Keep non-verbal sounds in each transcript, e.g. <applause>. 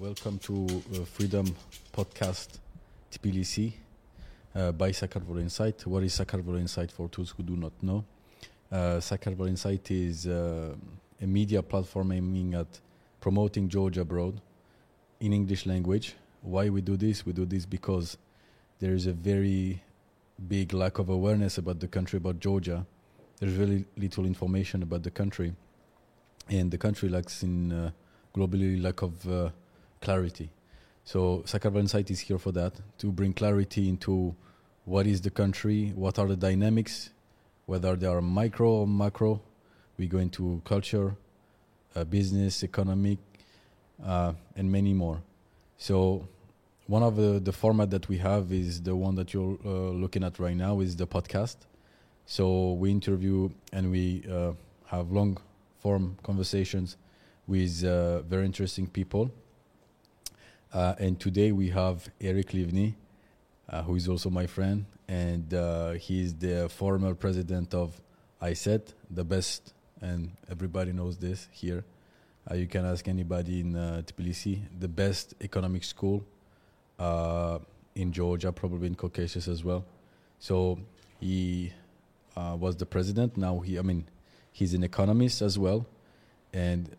welcome to uh, Freedom Podcast Tbilisi uh, by Sakartvelo Insight. What is Sakartvelo Insight for those who do not know? Uh, Insight is uh, a media platform aiming at promoting Georgia abroad in English language. Why we do this? We do this because there is a very big lack of awareness about the country, about Georgia. There's very little information about the country, and the country lacks in uh, globally lack of uh, clarity. So Sakartvelo Insight is here for that to bring clarity into what is the country, what are the dynamics, whether they are micro or macro. We go into culture, uh, business, economic, uh, and many more. So one of the, the format that we have is the one that you're uh, looking at right now is the podcast. So we interview and we uh, have long form conversations with uh, very interesting people. Uh, and today we have Eric Livny, uh, who is also my friend, and uh, he's the former president of ISET, the best, and everybody knows this here. Uh, you can ask anybody in uh, Tbilisi, the best economic school uh, in Georgia, probably in Caucasus as well. So he was the president. Now he, I mean, he's an economist as well, and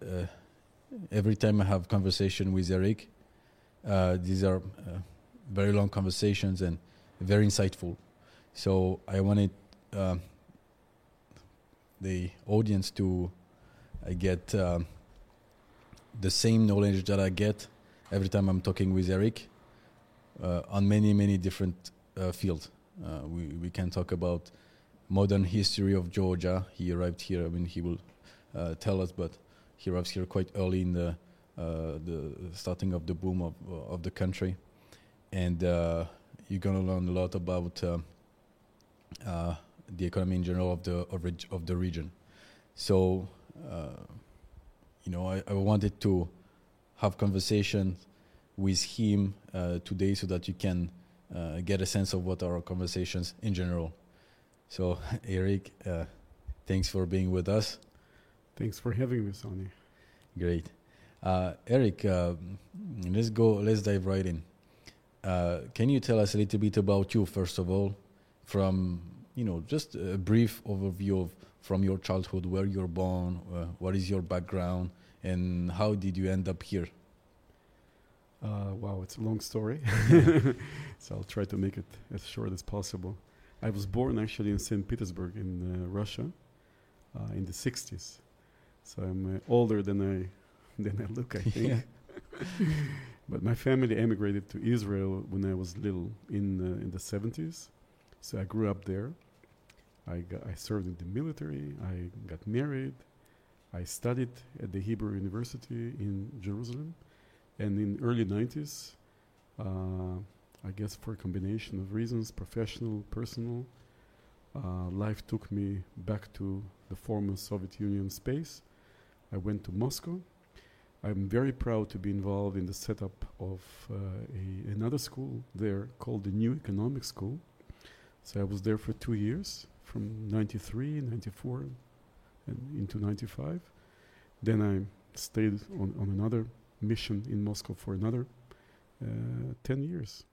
every time I have conversation with Eric, uh, these are uh, very long conversations and very insightful. So I wanted uh, the audience to uh, get um, the same knowledge that I get every time I'm talking with Eric uh, on many many different uh, fields. we we can talk about modern history of Georgia. He arrived here. I mean, he will tell us, but he arrives here quite early in the uh, the starting of the boom of uh, of the country, and uh, you're gonna learn a lot about the economy in general of the of, reg- of the region. So, you know, I, I wanted to have conversations with him uh, today so that you can uh, get a sense of what our conversations in general. So, <laughs> Eric, uh, thanks for being with us. Thanks for having me, Sonny. Great. Uh, Eric, uh, let's go. Let's dive right in. Uh, can you tell us a little bit about you, first of all, from you know just a brief overview of from your childhood, where you're born, uh, what is your background, and how did you end up here? Uh, wow, it's a long story, <laughs> <laughs> so I'll try to make it as short as possible. I was born actually in St. Petersburg in uh, Russia in the 60s. So I'm older than I <laughs> than I look, I <laughs> think. Yeah. <laughs> but my family emigrated to Israel when I was little in uh, in the 70s. So I grew up there. I got, I served in the military. I got married. I studied at the Hebrew University in Jerusalem, and in early 90s, uh, I guess for a combination of reasons, professional, personal, uh, life took me back to the former Soviet Union space. I went to Moscow I'm very proud to be involved in the setup of uh, a, another school there called the New Economic School. So I was there for two years, from 93, 94, and into 95. Then I stayed on, on another mission in Moscow for another uh, 10 years.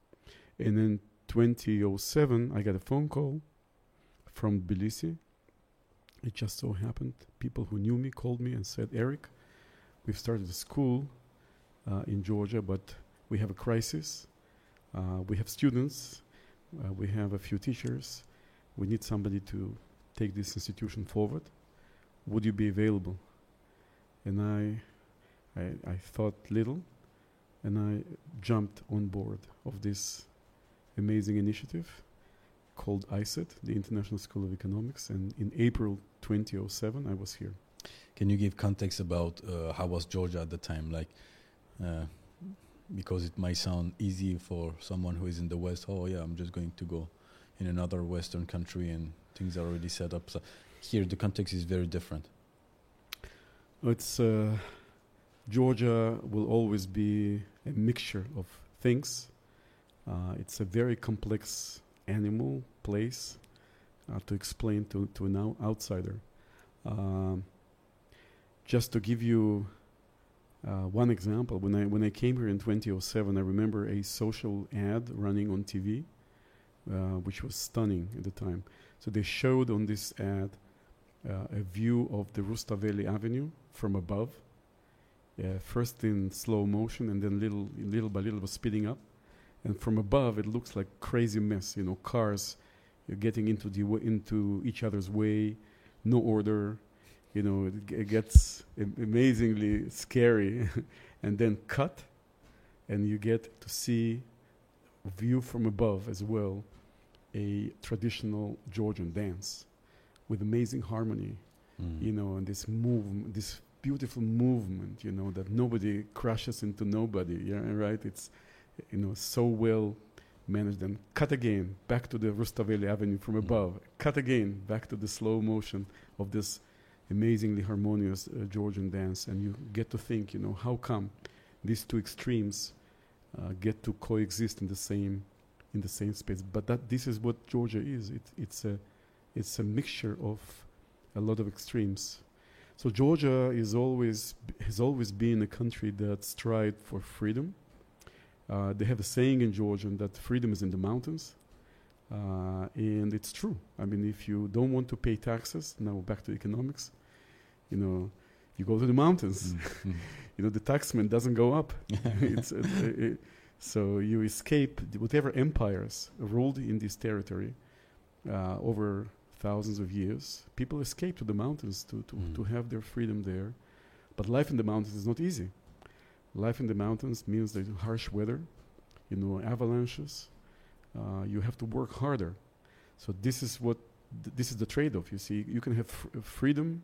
And in 2007, I got a phone call from Tbilisi. It just so happened, people who knew me called me and said, Eric, We've started a school uh, in Georgia, but we have a crisis. Uh, we have students, uh, we have a few teachers. We need somebody to take this institution forward. Would you be available? And I, I, I thought little, and I jumped on board of this amazing initiative called ISET, the International School of Economics. And in April 2007, I was here. Can you give context about uh, how was Georgia at the time? Like, uh, because it might sound easy for someone who is in the West. Oh yeah, I'm just going to go in another Western country and things are already set up. So here the context is very different. It's uh, Georgia will always be a mixture of things. Uh, it's a very complex animal place uh, to explain to to an outsider. Um, just to give you Uh, one example: when I when I came here in 2007, I remember a social ad running on TV, uh, which was stunning at the time. So they showed on this ad uh, a view of the Rustaveli Avenue from above, uh, first in slow motion and then little little by little was speeding up, and from above it looks like crazy mess. You know, cars, getting into the into each other's way, no order. You know, it, g- it gets am- amazingly scary, <laughs> and then cut, and you get to see view from above as well, a traditional Georgian dance with amazing harmony Mm. you know, and this move, this beautiful movement, you know, that nobody crashes into nobody. Yeah, right. It's, you know, so well managed. And cut again back to the Rustaveli Avenue from Mm. above. Cut again back to the slow motion of this amazingly harmonious uh, Georgian dance, and you get to think, you know, how come these two extremes uh, get to coexist in the same in the same space? But that this is what Georgia is. It, it's a it's a mixture of a lot of extremes. So Georgia is always has always been a country that strived for freedom. Uh, they have a saying in Georgian that freedom is in the mountains, uh, and it's true. I mean, if you don't want to pay taxes, now back to economics, you know, you go to the mountains. Mm. <laughs> You know, the taxman doesn't go up. <laughs> <laughs> it's, uh, so you escape whatever empires ruled in this territory uh, over thousands of years. People escape to the mountains to, to, Mm. to have their freedom there. But life in the mountains is not easy. Life in the mountains means there's harsh weather, you know, avalanches. Uh, you have to work harder. So this is what th- this is the trade-off. You see, you can have fr- freedom,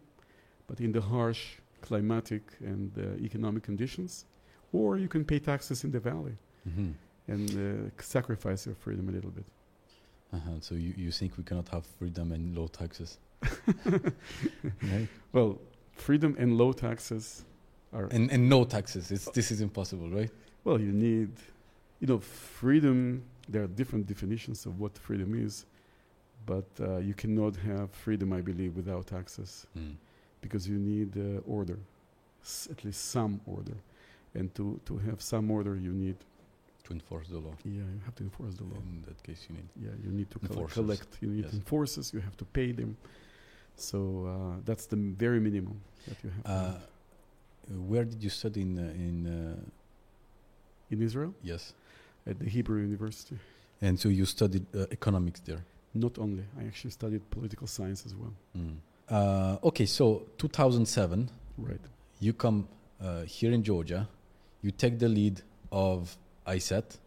but in the harsh climatic and uh, economic conditions, or you can pay taxes in the valley Mhm. and uh, sacrifice your freedom a little bit. Uh-huh. So you, you think we cannot have freedom and low taxes? <laughs> right? Well, freedom and low taxes are And and no taxes. It's this is impossible, right? well. You need, you know, freedom. There are different definitions of what freedom is, but uh, you cannot have freedom, I believe, without taxes Mm. because you need uh, order, s- at least some order, and to to have some order, you need To enforce the law. yeah, you have to enforce the law. In that case, you need. Yeah, you need to coll- collect. You need Yes. enforcers. You have to pay them. So uh, that's the m- very minimum that you have. Uh, where did you study in uh, in? Uh, In Israel, yes. At the Hebrew University. And so you studied uh, economics there. Not only, I actually studied political science as well. Mm. Uh, okay, so 2007, Right. you come uh, here in Georgia, you take the lead of ISET,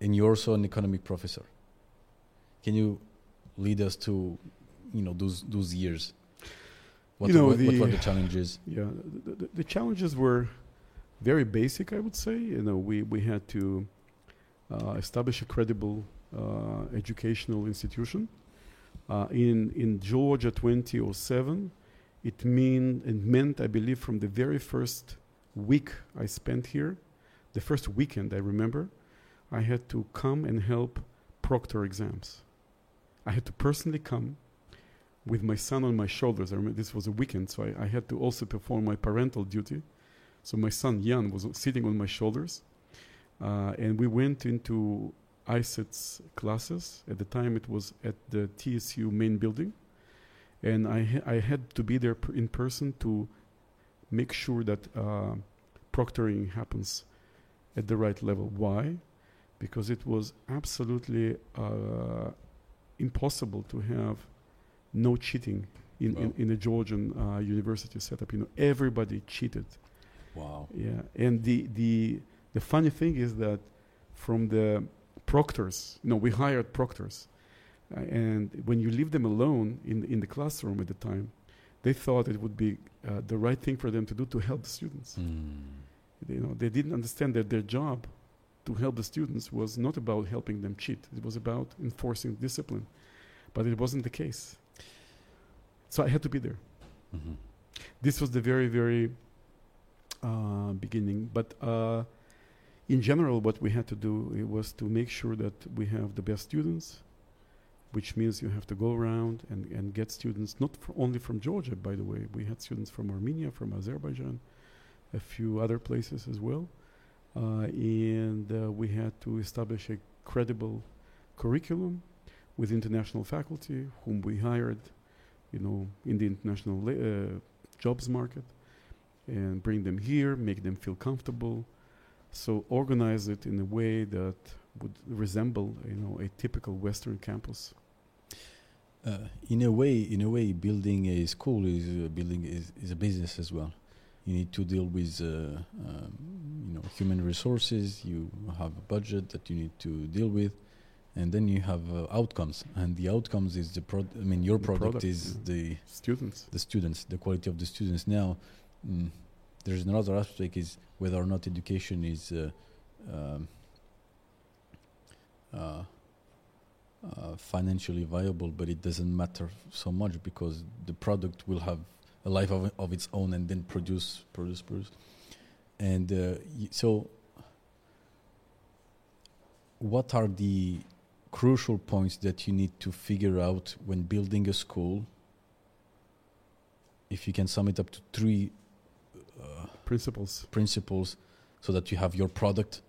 and you're also an economic professor. Can you lead us to, you know, those those years? What, You know, what, what were the challenges? Yeah, the, the, the challenges were very basic, I would say. You know, we, we had to uh, establish a credible uh, educational institution. Uh, in, in Georgia 2007, it, mean, it meant, I believe, from the very first week I spent here, the first weekend I remember, I had to come and help proctor exams. I had to personally come with my son on my shoulders. I remember this was a weekend, so I, I had to also perform my parental duty. So my son Jan was sitting on my shoulders, uh, and we went into ISET's classes. At the time, it was at the TSU main building, and I ha- I had to be there per- in person to make sure that uh, proctoring happens at the right level. Why? Because it was absolutely uh, impossible to have no cheating in, Wow. in, in a Georgian uh, university setup. You know, everybody cheated. Wow. Yeah, and the the the funny thing is that from the proctors, you know, we hired proctors, uh, and when you leave them alone in in the classroom at the time, they thought it would be uh, the right thing for them to do to help the students. Mm. They, you know, they didn't understand that their job to help the students was not about helping them cheat. It was about enforcing discipline, but it wasn't the case. So I had to be there. Mhm. This was the very, very uh, beginning. But uh, in general, what we had to do it was to make sure that we have the best students, which means you have to go around and, and get students, not fr- only from Georgia, by the way. We had students from Armenia, from Azerbaijan, a few other places as well. Uh, and uh, we had to establish a credible curriculum with international faculty whom we hired, you know, in the international uh, jobs market and bring them here, make them feel comfortable. So organize it in a way that would resemble, you know, a typical Western campus. Uh, in a way, in a way, building a school is uh, building is, is a business as well. You need to deal with, uh, um, you know, human resources. You have a budget that you need to deal with, and then you have uh, outcomes. And the outcomes is the pro. I mean, your The product, product, is yeah. the Students. the students, the quality of the students. Now, mm, there's another aspect is whether or not education is uh, um, uh, uh, financially viable, but it doesn't matter so much because the product will have a life of, of its own and then produce, produce, produce. And uh, y- so, what are the crucial points that you need to figure out when building a school? If you can sum it up to three Principles. principles so that you have your product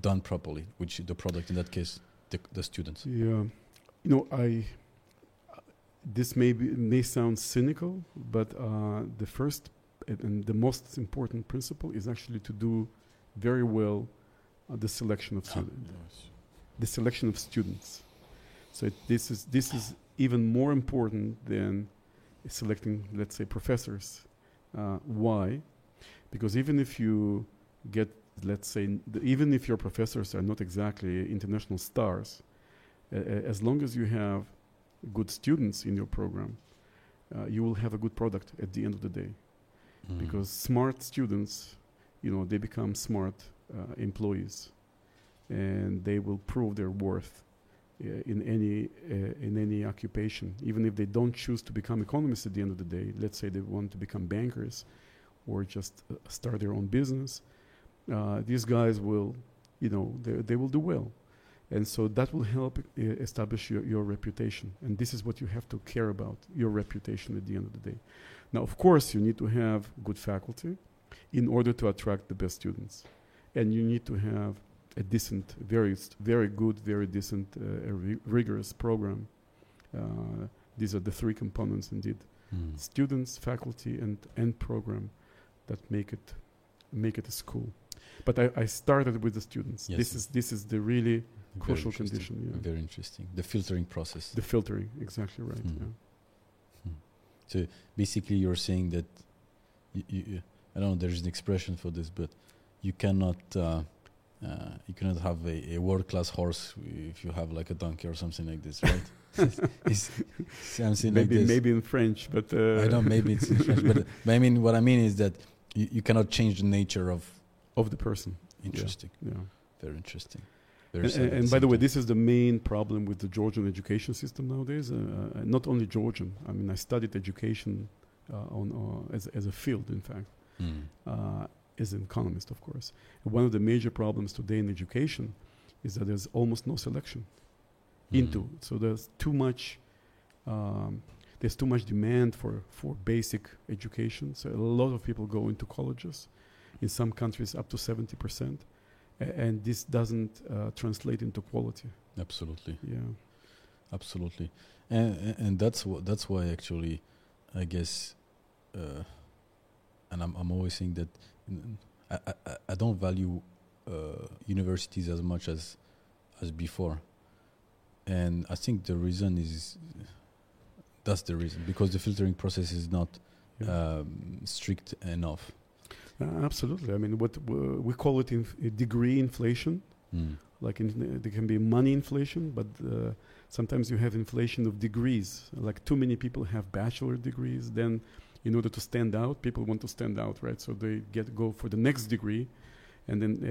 done properly, which the product in that case, the, the students. Yeah, you know, I. This may be may sound cynical, but uh, the first and- the most important principle is actually to do very well uh, the selection of students. The selection of students. So it, this is this is even more important than selecting, let's say, professors. Uh, why? Because even if you get, let's say, the, even if your professors are not exactly international stars, uh, uh, as long as you have good students in your program, uh, you will have a good product at the end of the day. Mm. Because smart students, you know, they become smart uh, employees, and they will prove their worth uh, in any uh, in any occupation, even if they don't choose to become economists at the end of the day. Let's say they want to become bankers, or just uh, start their own business. Uh, these guys will, you know, they, they will do well. And so that will help uh, establish your, your reputation. And this is what you have to care about your reputation at the end of the day. Now of course you need to have good faculty in order to attract the best students. And you need to have a decent very very good very decent uh, rigorous program. Uh, these are the three components indeed. Mm. students faculty and and program that make it make it a school but I, I started with the students Yes. this is this is the really Very crucial condition, yeah. Very interesting. The filtering process. The filtering, exactly right. Mm. Yeah. So basically, you're saying that you, you, you- I don't know. There's an expression for this, but you cannot uh, uh, you cannot have a, a world class horse if you have like a donkey or something like this, right? <laughs> it's, something like Maybe this. maybe in French, but uh, I know maybe it's in French, but, <laughs> but I mean what I mean is that you, you cannot change the nature of of the person. interesting. Yeah. Very interesting. Very And, and, and by the way, this is the main problem with the Georgian education system nowadays. Uh, uh, not only Georgian. I mean, I studied education uh, on uh, as as a field, in fact. Mm. uh, as an economist, of course. One of the major problems today in education is that there's almost no selection into. Mm. So there's too much. Um, there's too much demand for, for basic education. So a lot of people go into colleges. In some countries, up to seventy percent, and this doesn't uh, translate into quality. Absolutely. Yeah. Absolutely, and and- that's what that's why actually, I guess, uh, and I'm I'm always saying that I I, I- I don't value uh, universities as much as as before, and I think the reason is that's the reason because the filtering process is not Yeah. um, strict enough. Uh, absolutely. I mean, what w- we call it inf- uh, degree inflation. Mm. like in, uh, there can be money inflation but uh, sometimes you have inflation of degrees like too many people have bachelor degrees then in order to stand out people want to stand out right so they get go for the next degree and then uh,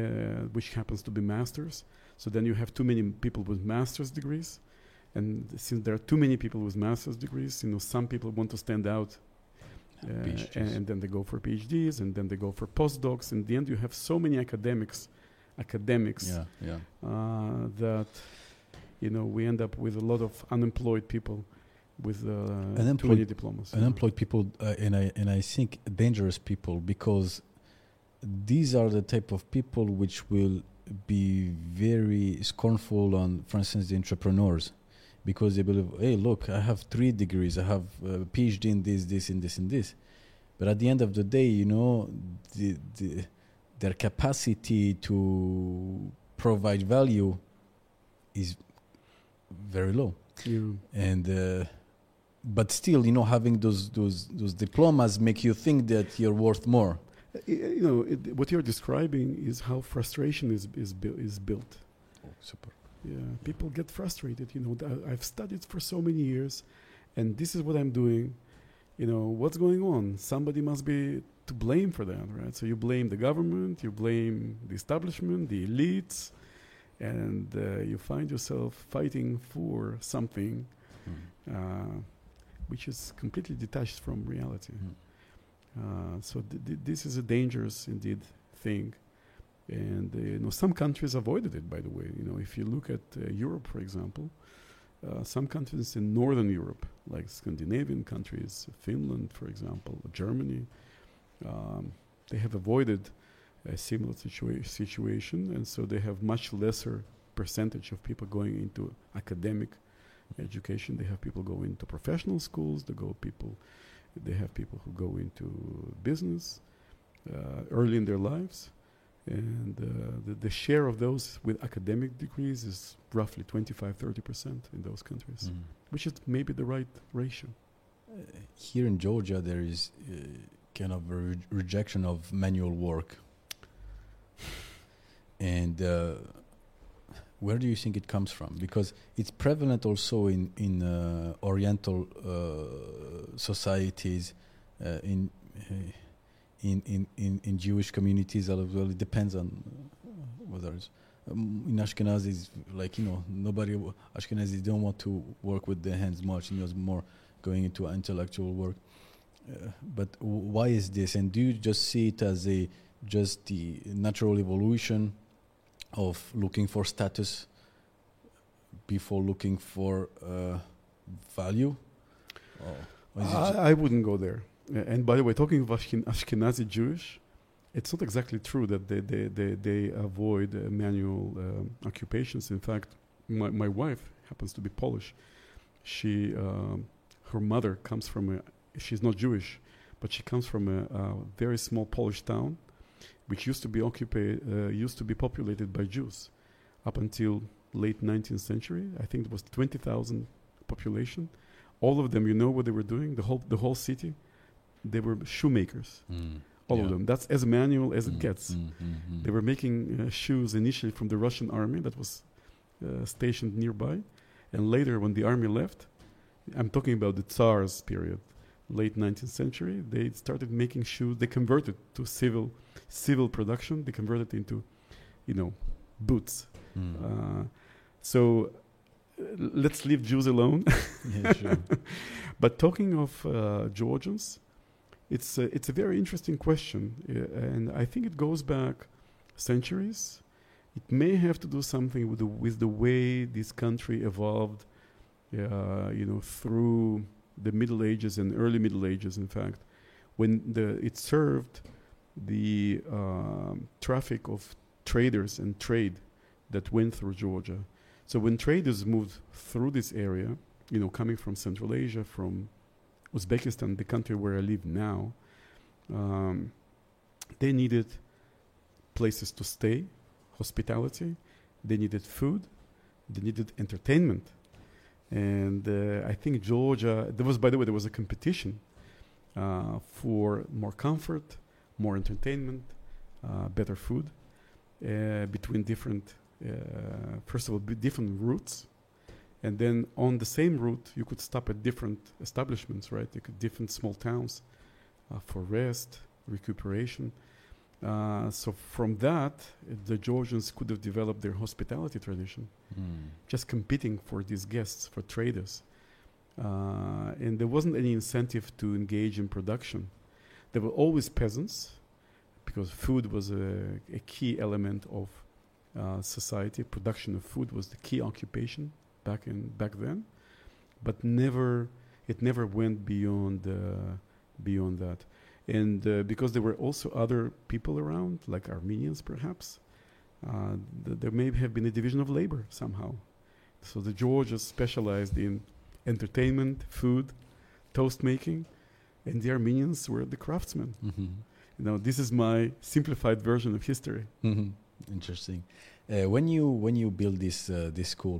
which happens to be masters so then you have too many people with master's degrees and since there are too many people with master's degrees you know some people want to stand out uh, and, and then they go for PhDs, and then they go for postdocs. In the end, you have so many academics, academics, Yeah, yeah. uh, that you know we end up with a lot of unemployed people with uh, Unemployed- 20 diplomas. you know. unemployed people uh, and I and I think dangerous people because these are the type of people which will be very scornful on, for instance, the entrepreneurs, because they believe, hey, look, I have three degrees, I have a PhD in this, this, in this, in this. But at the end of the day, you know, the, the, their capacity to provide value is very low. Yeah. And uh, but still, you know, having those those those diplomas make you think that you're worth more. Uh, You know, it, what you're describing is how frustration is is, bu- is built. Oh, super. Yeah, people get frustrated. You know, I've studied for so many years, and this is what I'm doing. You know, what's going on? Somebody must be to blame for that, right? So you blame the government, you blame the establishment, the elites, and uh, you find yourself fighting for something uh, which is completely detached from reality. Mm. Uh, so th- th- this is a dangerous indeed thing, and uh, you know some countries avoided it. By the way, you know if you look at uh, Europe, for example, uh, some countries in Northern Europe, like Scandinavian countries, Finland, for example, Germany, um, they have avoided a similar situa- situation, and so they have much lesser percentage of people going into academic education. They have people go into professional schools. They go people. They have people who go into business uh, early in their lives, and uh, the, the share of those with academic degrees is roughly 25, 30 percent in those countries, Mm. which is maybe the right ratio. Uh, here in Georgia, there is uh, kind of a re- rejection of manual work. <sighs> And uh, where do you think it comes from? Because it's prevalent also in in uh, Oriental uh, societies, uh, in, in in in in Jewish communities as well. It depends on uh, whether it's um, in Ashkenazis, like you know, nobody Ashkenazis don't want to work with their hands much. You know, it's more going into intellectual work. Uh, but w- why is this? And do you just see it as a just the natural evolution of looking for status before looking for uh, value? Or or is it ju- I, I wouldn't go there. And by the way, talking of Ashken- Ashkenazi Jewish, it's not exactly true that they, they, they, they avoid manual um, occupations. In fact, my, my wife happens to be Polish. She, um, her mother comes from a, she's not Jewish, but she comes from a, a very small Polish town, which used to be occupied, uh, used to be populated by Jews, up until late 19th century. I think it was 20,000 population. All of them, you know what they were doing? The whole the whole city, they were shoemakers. Mm, All yeah. of them. That's as manual as it gets. mm, mm, mm. They were making uh, shoes initially from the Russian army that was uh, stationed nearby, and later when the army left, I'm talking about the Tsar's period, late 19th century. They started making shoes. They converted to civil civil production. They converted into, you know, boots. Mm. Uh, so uh, let's leave Jews alone. yeah. <laughs> But talking of uh, Georgians, it's a, it's a very interesting question, uh, and I think it goes back centuries. It may have to do something with the with the way this country evolved, uh, you know, through the Middle Ages and early Middle Ages. In fact, when the it served the um, traffic of traders and trade that went through Georgia. So when traders moved through this area, you know, coming from Central Asia, from Uzbekistan, the country where I live now, um, they needed places to stay, hospitality, they needed food, they needed entertainment. And uh, I think Georgia, there was, by the way, there was a competition uh, for more comfort, more entertainment, uh, better food uh, between different, uh, first of all, b- different routes and then on the same route you could stop at different establishments right? Different small towns uh, for rest recuperation. Uh, so from that the georgians could have developed their hospitality tradition Mm. just competing for these guests for traders. Uh, and there wasn't any incentive to engage in production. There were always peasants because food was a, a key element of uh, society. Production of food was the key occupation back in back then but never it never went beyond uh, beyond that and uh, because there were also other people around, like Armenians perhaps, uh, th- there may have been a division of labor somehow. So the Georgians specialized in entertainment, food, toast making, and the Armenians were the craftsmen. Mhm. You know, this is my simplified version of history. Mhm. Interesting. Uh, when you when you build this uh, this school,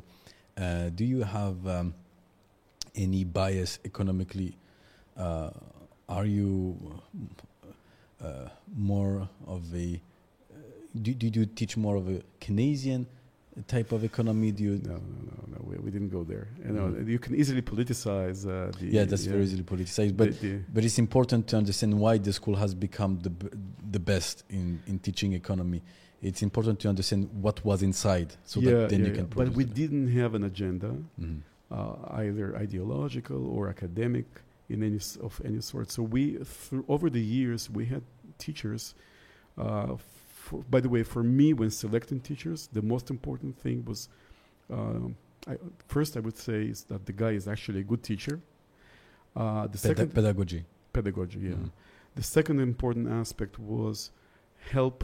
uh, do you have um, any bias economically? Uh, are you uh, more of a uh, do, do you teach more of a Keynesian type of economy? Do you? No, no, no, no. We, we didn't go there. You know, Mhm. you can easily politicize uh, the. Yeah, that's very easily politicized. But the, the, But it's important to understand why the school has become the b- the best in, in teaching economy. It's important to understand what was inside, so yeah, that then yeah, you can. But we it. didn't have an agenda, Mhm. uh, either ideological or academic, in any s- of any sort. So we, through over the years, we had teachers. Uh, for, by the way, for me, when selecting teachers, the most important thing was, um, I, first I would say is that the guy is actually a good teacher. Uh, the Peda- second pedagogy. pedagogy, yeah. Mhm. The second important aspect was help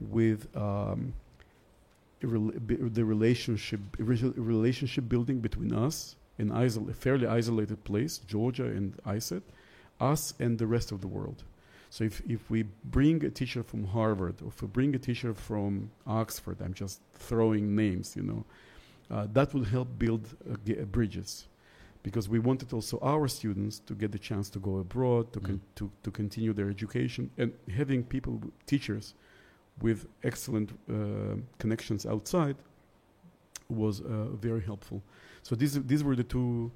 with um, the relationship rela- relationship building between us, in isol- a fairly isolated place, Georgia and ISET, us and the rest of the world. So if, if we bring a teacher from Harvard, or if we bring a teacher from Oxford, I'm just throwing names, you know, uh, that will help build uh, ge- bridges because we wanted also our students to get the chance to go abroad, to, con- Mm. to, to continue their education, and having people, teachers, with excellent uh, connections outside was uh, very helpful. So these these were the two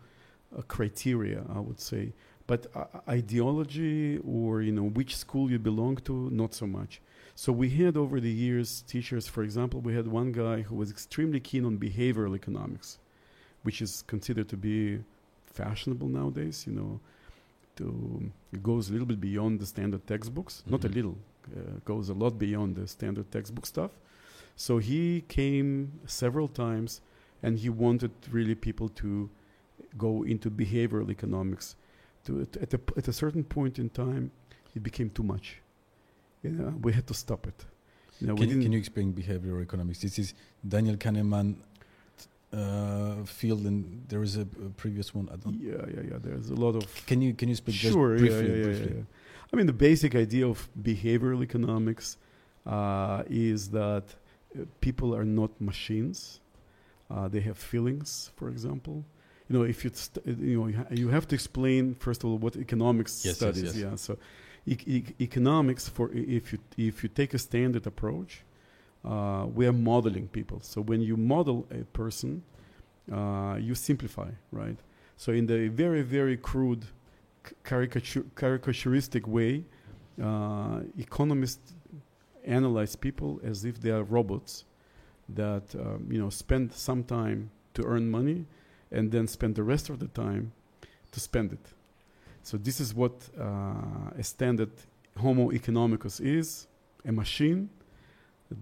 uh, criteria, I would say. But uh, ideology or you know which school you belong to, not so much. So we had over the years teachers. For example, we had one guy who was extremely keen on behavioral economics, which is considered to be fashionable nowadays. You know, to it goes a little bit beyond the standard textbooks. Not a Mhm. little, goes a lot beyond the standard textbook stuff. So he came several times, and he wanted really people to go into behavioral economics. To at, a, at a certain point in time, it became too much. You know, we had to stop it. You know, Can, can you explain behavioral economics? This is Daniel Kahneman uh, field, and there is a, a previous one. I don't. Yeah, yeah, yeah. There's a lot of Can you can you speak just sure, briefly? yeah, yeah, yeah, briefly? yeah, yeah. I mean, the basic idea of behavioral economics uh, is that uh, people are not machines. Uh, they have feelings, for example. You know, if you st- uh, you know you, ha- you have to explain first of all what economics Yes, yes, studies. yes. Yeah, so e- e- economics for if you if you take a standard approach, uh, we are modeling people. So when you model a person, uh, you simplify, right? So in the very very crude caricature, caricaturistic way, uh, economists analyze people as if they are robots that um, you know spend some time to earn money and then spend the rest of the time to spend it. So this is what uh, a standard Homo economicus is: a machine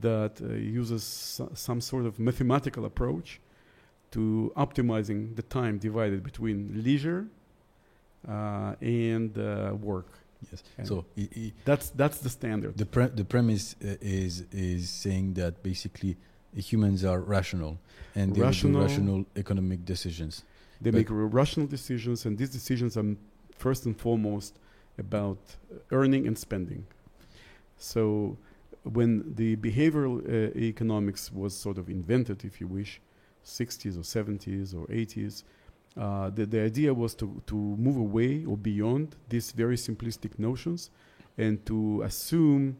that uh, uses so- some sort of mathematical approach to optimizing the time divided between leisure uh, and uh, work. Yes. And- So That's that's the standard. the pre- the premise uh, is is saying that basically humans are rational and they Rational. do rational economic decisions. They But- make rational decisions, and these decisions are first and foremost about uh, earning and spending. So, when the behavioral uh, economics was sort of invented, if you wish, 60s or 70s or 80s, uh, the, the idea was to, to move away or beyond these very simplistic notions and to assume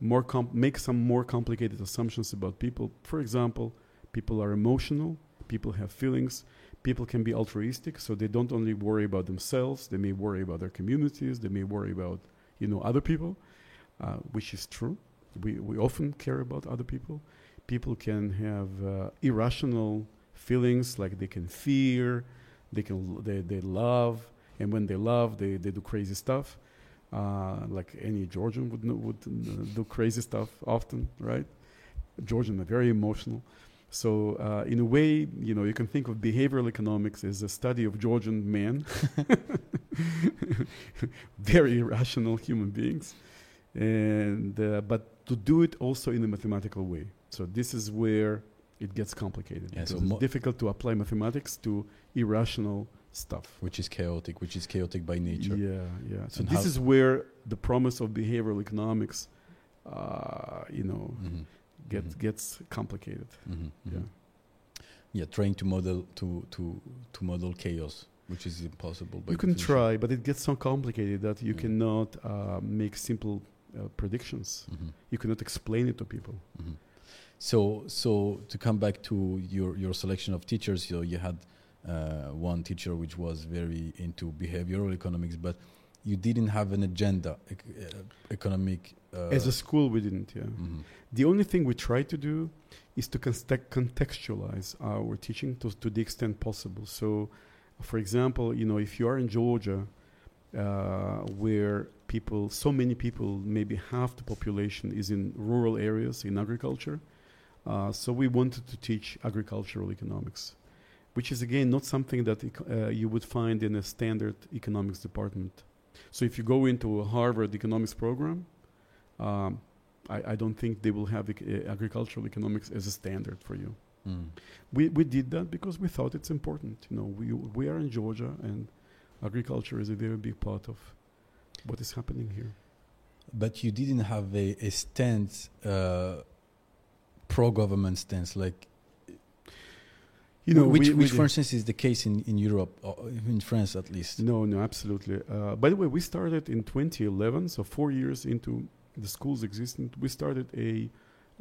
more comp- make some more complicated assumptions about people. For example, people are emotional, people have feelings, people can be altruistic, so they don't only worry about themselves, they may worry about their communities, they may worry about you know other people, uh, which is true. We we often care about other people. People can have uh, irrational feelings like they can fear, they can they, they love, and when they love, they, they do crazy stuff. Uh, like any Georgian would would do crazy stuff often, right? Georgian are very emotional. So, uh, in a way, you know, you can think of behavioral economics as a study of Georgian men, <laughs> <laughs> very irrational human beings, and uh, but to do it also in a mathematical way. So this is where it gets complicated. Yeah, so mo- it's difficult to apply mathematics to irrational stuff. which is chaotic, which is chaotic by nature. Yeah, yeah. So And this is where the promise of behavioral economics, uh, you know, Mhm. get, Mhm. gets complicated. Mhm, Yeah. mhm. Yeah, trying to model to to to model chaos, which is impossible. by you can try, but it gets so complicated that you Mm. cannot uh, make simple uh, predictions. Mhm, You cannot explain it to people. So so to come back to your your selection of teachers, you you had uh, one teacher which was very into behavioral economics, but you didn't have an agenda, ec- uh, economic. Uh, As a school, we didn't. Yeah. mhm, The only thing we try to do is to contextualize our teaching to, to the extent possible. So, for example, you know, if you are in Georgia, uh, where people, so many people, maybe half the population is in rural areas in agriculture, uh, so we wanted to teach agricultural economics, which is again not something that uh, you would find in a standard economics department. So if you go into a Harvard economics program, um, I, I don't think they will have ec- uh, agricultural economics as a standard for you. mm. We, we did that because we thought it's important. You know, we, we are in Georgia and agriculture is a very big part of what is happening here. But you didn't have a, a stance, uh, pro-government stance, like You know, which, we, we which did- for instance, is the case in, in Europe, or in France at least. No, no, absolutely. Uh, by the way, we started in 2011, so four years into the school's existence, we started a,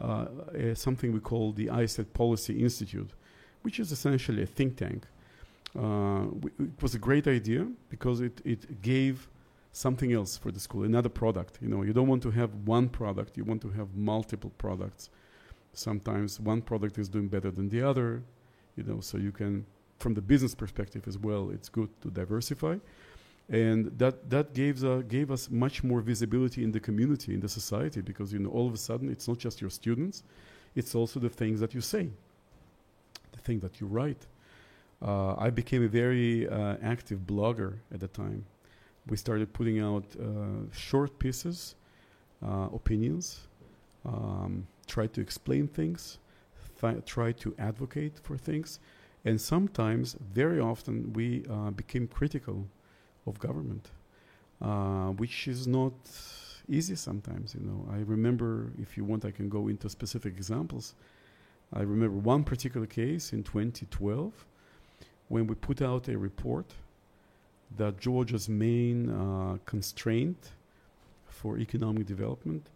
uh, a something we call the ISET Policy Institute, which is essentially a think tank. Uh, we, it was a great idea because it, it gave something else for the school, another product. You know, you don't want to have one product; you want to have multiple products. Sometimes one product is doing better than the other. You know, so you can from the business perspective as well, it's good to diversify. And that, that gave, uh, gave us much more visibility in the community, in the society, because you know, all of a sudden it's not just your students, it's also the things that you say, the thing that you write. Uh, I became a very uh, active blogger at the time. We started putting out uh, short pieces, uh, opinions, um, try to explain things, th- try to advocate for things, and sometimes, very often, we uh, became critical of government, uh, which is not easy sometimes. You know, I remember, if you want, I can go into specific examples. I remember one particular case in 2012 when we put out a report that Georgia's main uh, constraint for economic development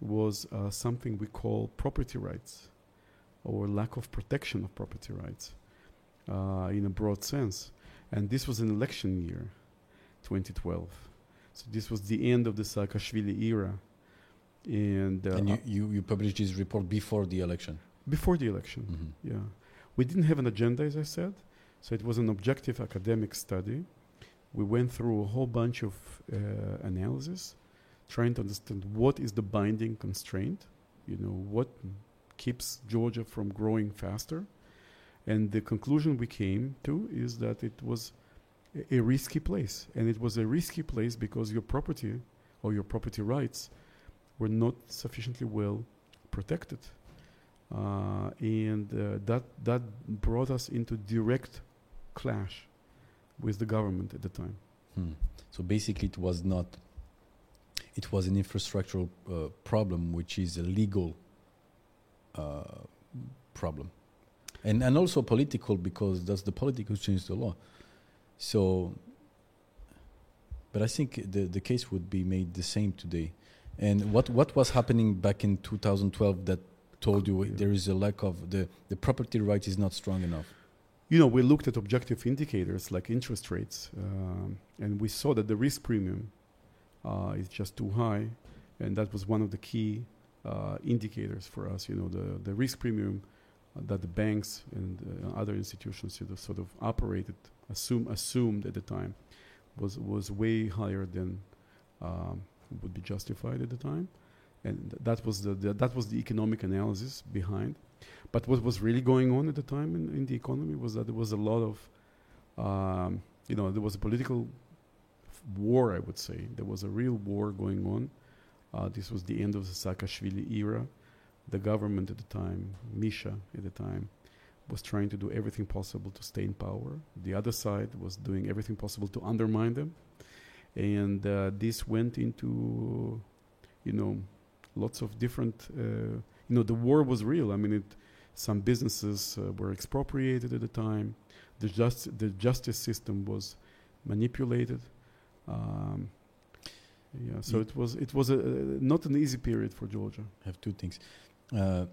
was uh, something we call property rights or lack of protection of property rights uh, in a broad sense. And this was an election year, 2012. So this was the end of the Saakashvili era. And, uh, and you, you, you published this report before the election. before the election, Mhm. yeah. We didn't have an agenda, as I said. So it was an objective academic study. We went through a whole bunch of uh, analysis, trying to understand what is the binding constraint, you know, what keeps Georgia from growing faster. And the conclusion we came to is that it was a, a risky place. And it was a risky place because your property or your property rights were not sufficiently well protected. Uh, and uh, that, that brought us into direct clash with the government at the time. Hmm. So basically, it was not. It was an infrastructural uh, problem, which is a legal uh, problem, and and also political because that's the politics who changed the law. So, but I think the the case would be made the same today. And what what was happening back in 2012 that told you there is a lack of the the property right is not strong enough? You know, we looked at objective indicators like interest rates, um, and we saw that the risk premium uh, is just too high, and that was one of the key uh, indicators for us. You know, the the risk premium uh, that the banks and uh, other institutions sort of, operated, assume, assumed at the time, was was way higher than um, would be justified at the time, and th- that was the, the that was the economic analysis behind. but what was really going on at the time in, in the economy was that there was a lot of, um, you know, there was a political war, I would say. There was a real war going on. Uh, this was the end of the Saakashvili era. The government at the time, Misha at the time, was trying to do everything possible to stay in power. The other side was doing everything possible to undermine them. And uh, this went into, you know, lots of different, uh, you know, the war was real. I mean, it, some businesses uh, were expropriated at the time. The, just, the justice system was manipulated. Um, yeah, so You- it was it was a, not an easy period for Georgia. I have two things. Uh,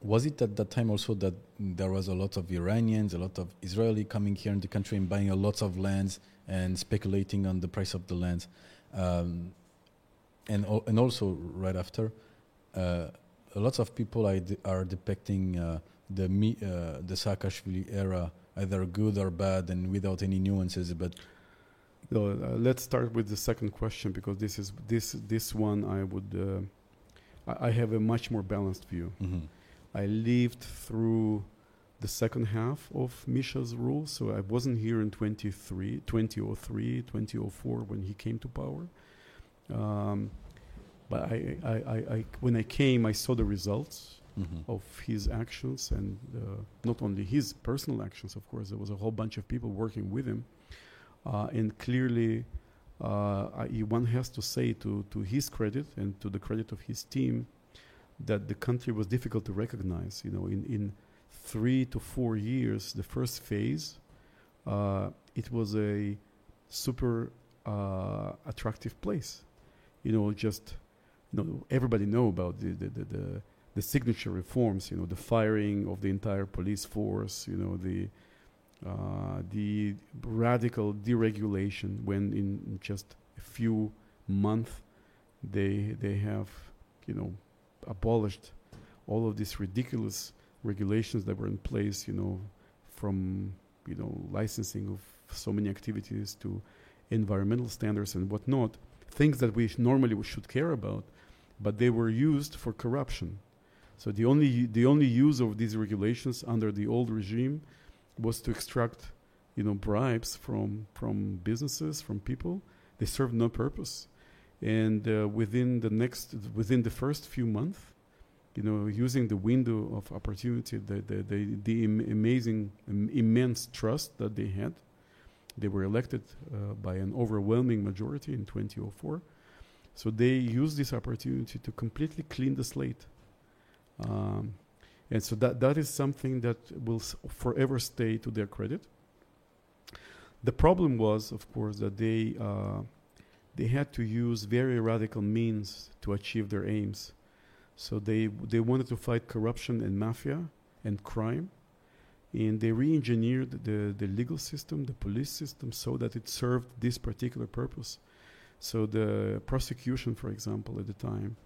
was it at that time also that there was a lot of Iranians, a lot of Israeli coming here in the country and buying a lot of lands and speculating on the price of the lands, um, and and also right after, uh, a lot of people are, de- are depicting uh, the mi- uh, the Saakashvili era either good or bad and without any nuances. But uh, let's start with the second question because this is this this one I would uh, I, I have a much more balanced view. mhm. I lived through the second half of Misha's rule, so I wasn't here in 23, 2003, 2004 when he came to power. Um, but I, I, I, when I came, I saw the results Mhm. of his actions and uh, not only his personal actions, of course, there was a whole bunch of people working with him. Uh, and clearly, uh, I, one has to say to, to his credit and to the credit of his team that the country was difficult to recognize. You know, in, in three to four years, the first phase, uh, it was a super attractive place. You know, just you know, everybody know about the, the, the the signature reforms, you know, the firing of the entire police force, you know, the uh, the radical deregulation when in just a few months they they have you know abolished all of these ridiculous regulations that were in place, you know, from you know licensing of so many activities to environmental standards and whatnot, things that we sh- normally we should care about, but they were used for corruption. So the only the only use of these regulations under the old regime was to extract, you know, bribes from from businesses, from people. They served no purpose, and uh, within the next within the first few months, you know, using the window of opportunity, the the the, the im- amazing im- immense trust that they had, they were elected uh, by an overwhelming majority in 2004. So they used this opportunity to completely clean the slate. Um, and so that, that is something that will forever stay to their credit. The problem was, of course, that they, uh, they had to use very radical means to achieve their aims. So they, they wanted to fight corruption and mafia and crime. And they re engineered the, the legal system, the police system, so that it served this particular purpose. So the prosecution, for example, at the time,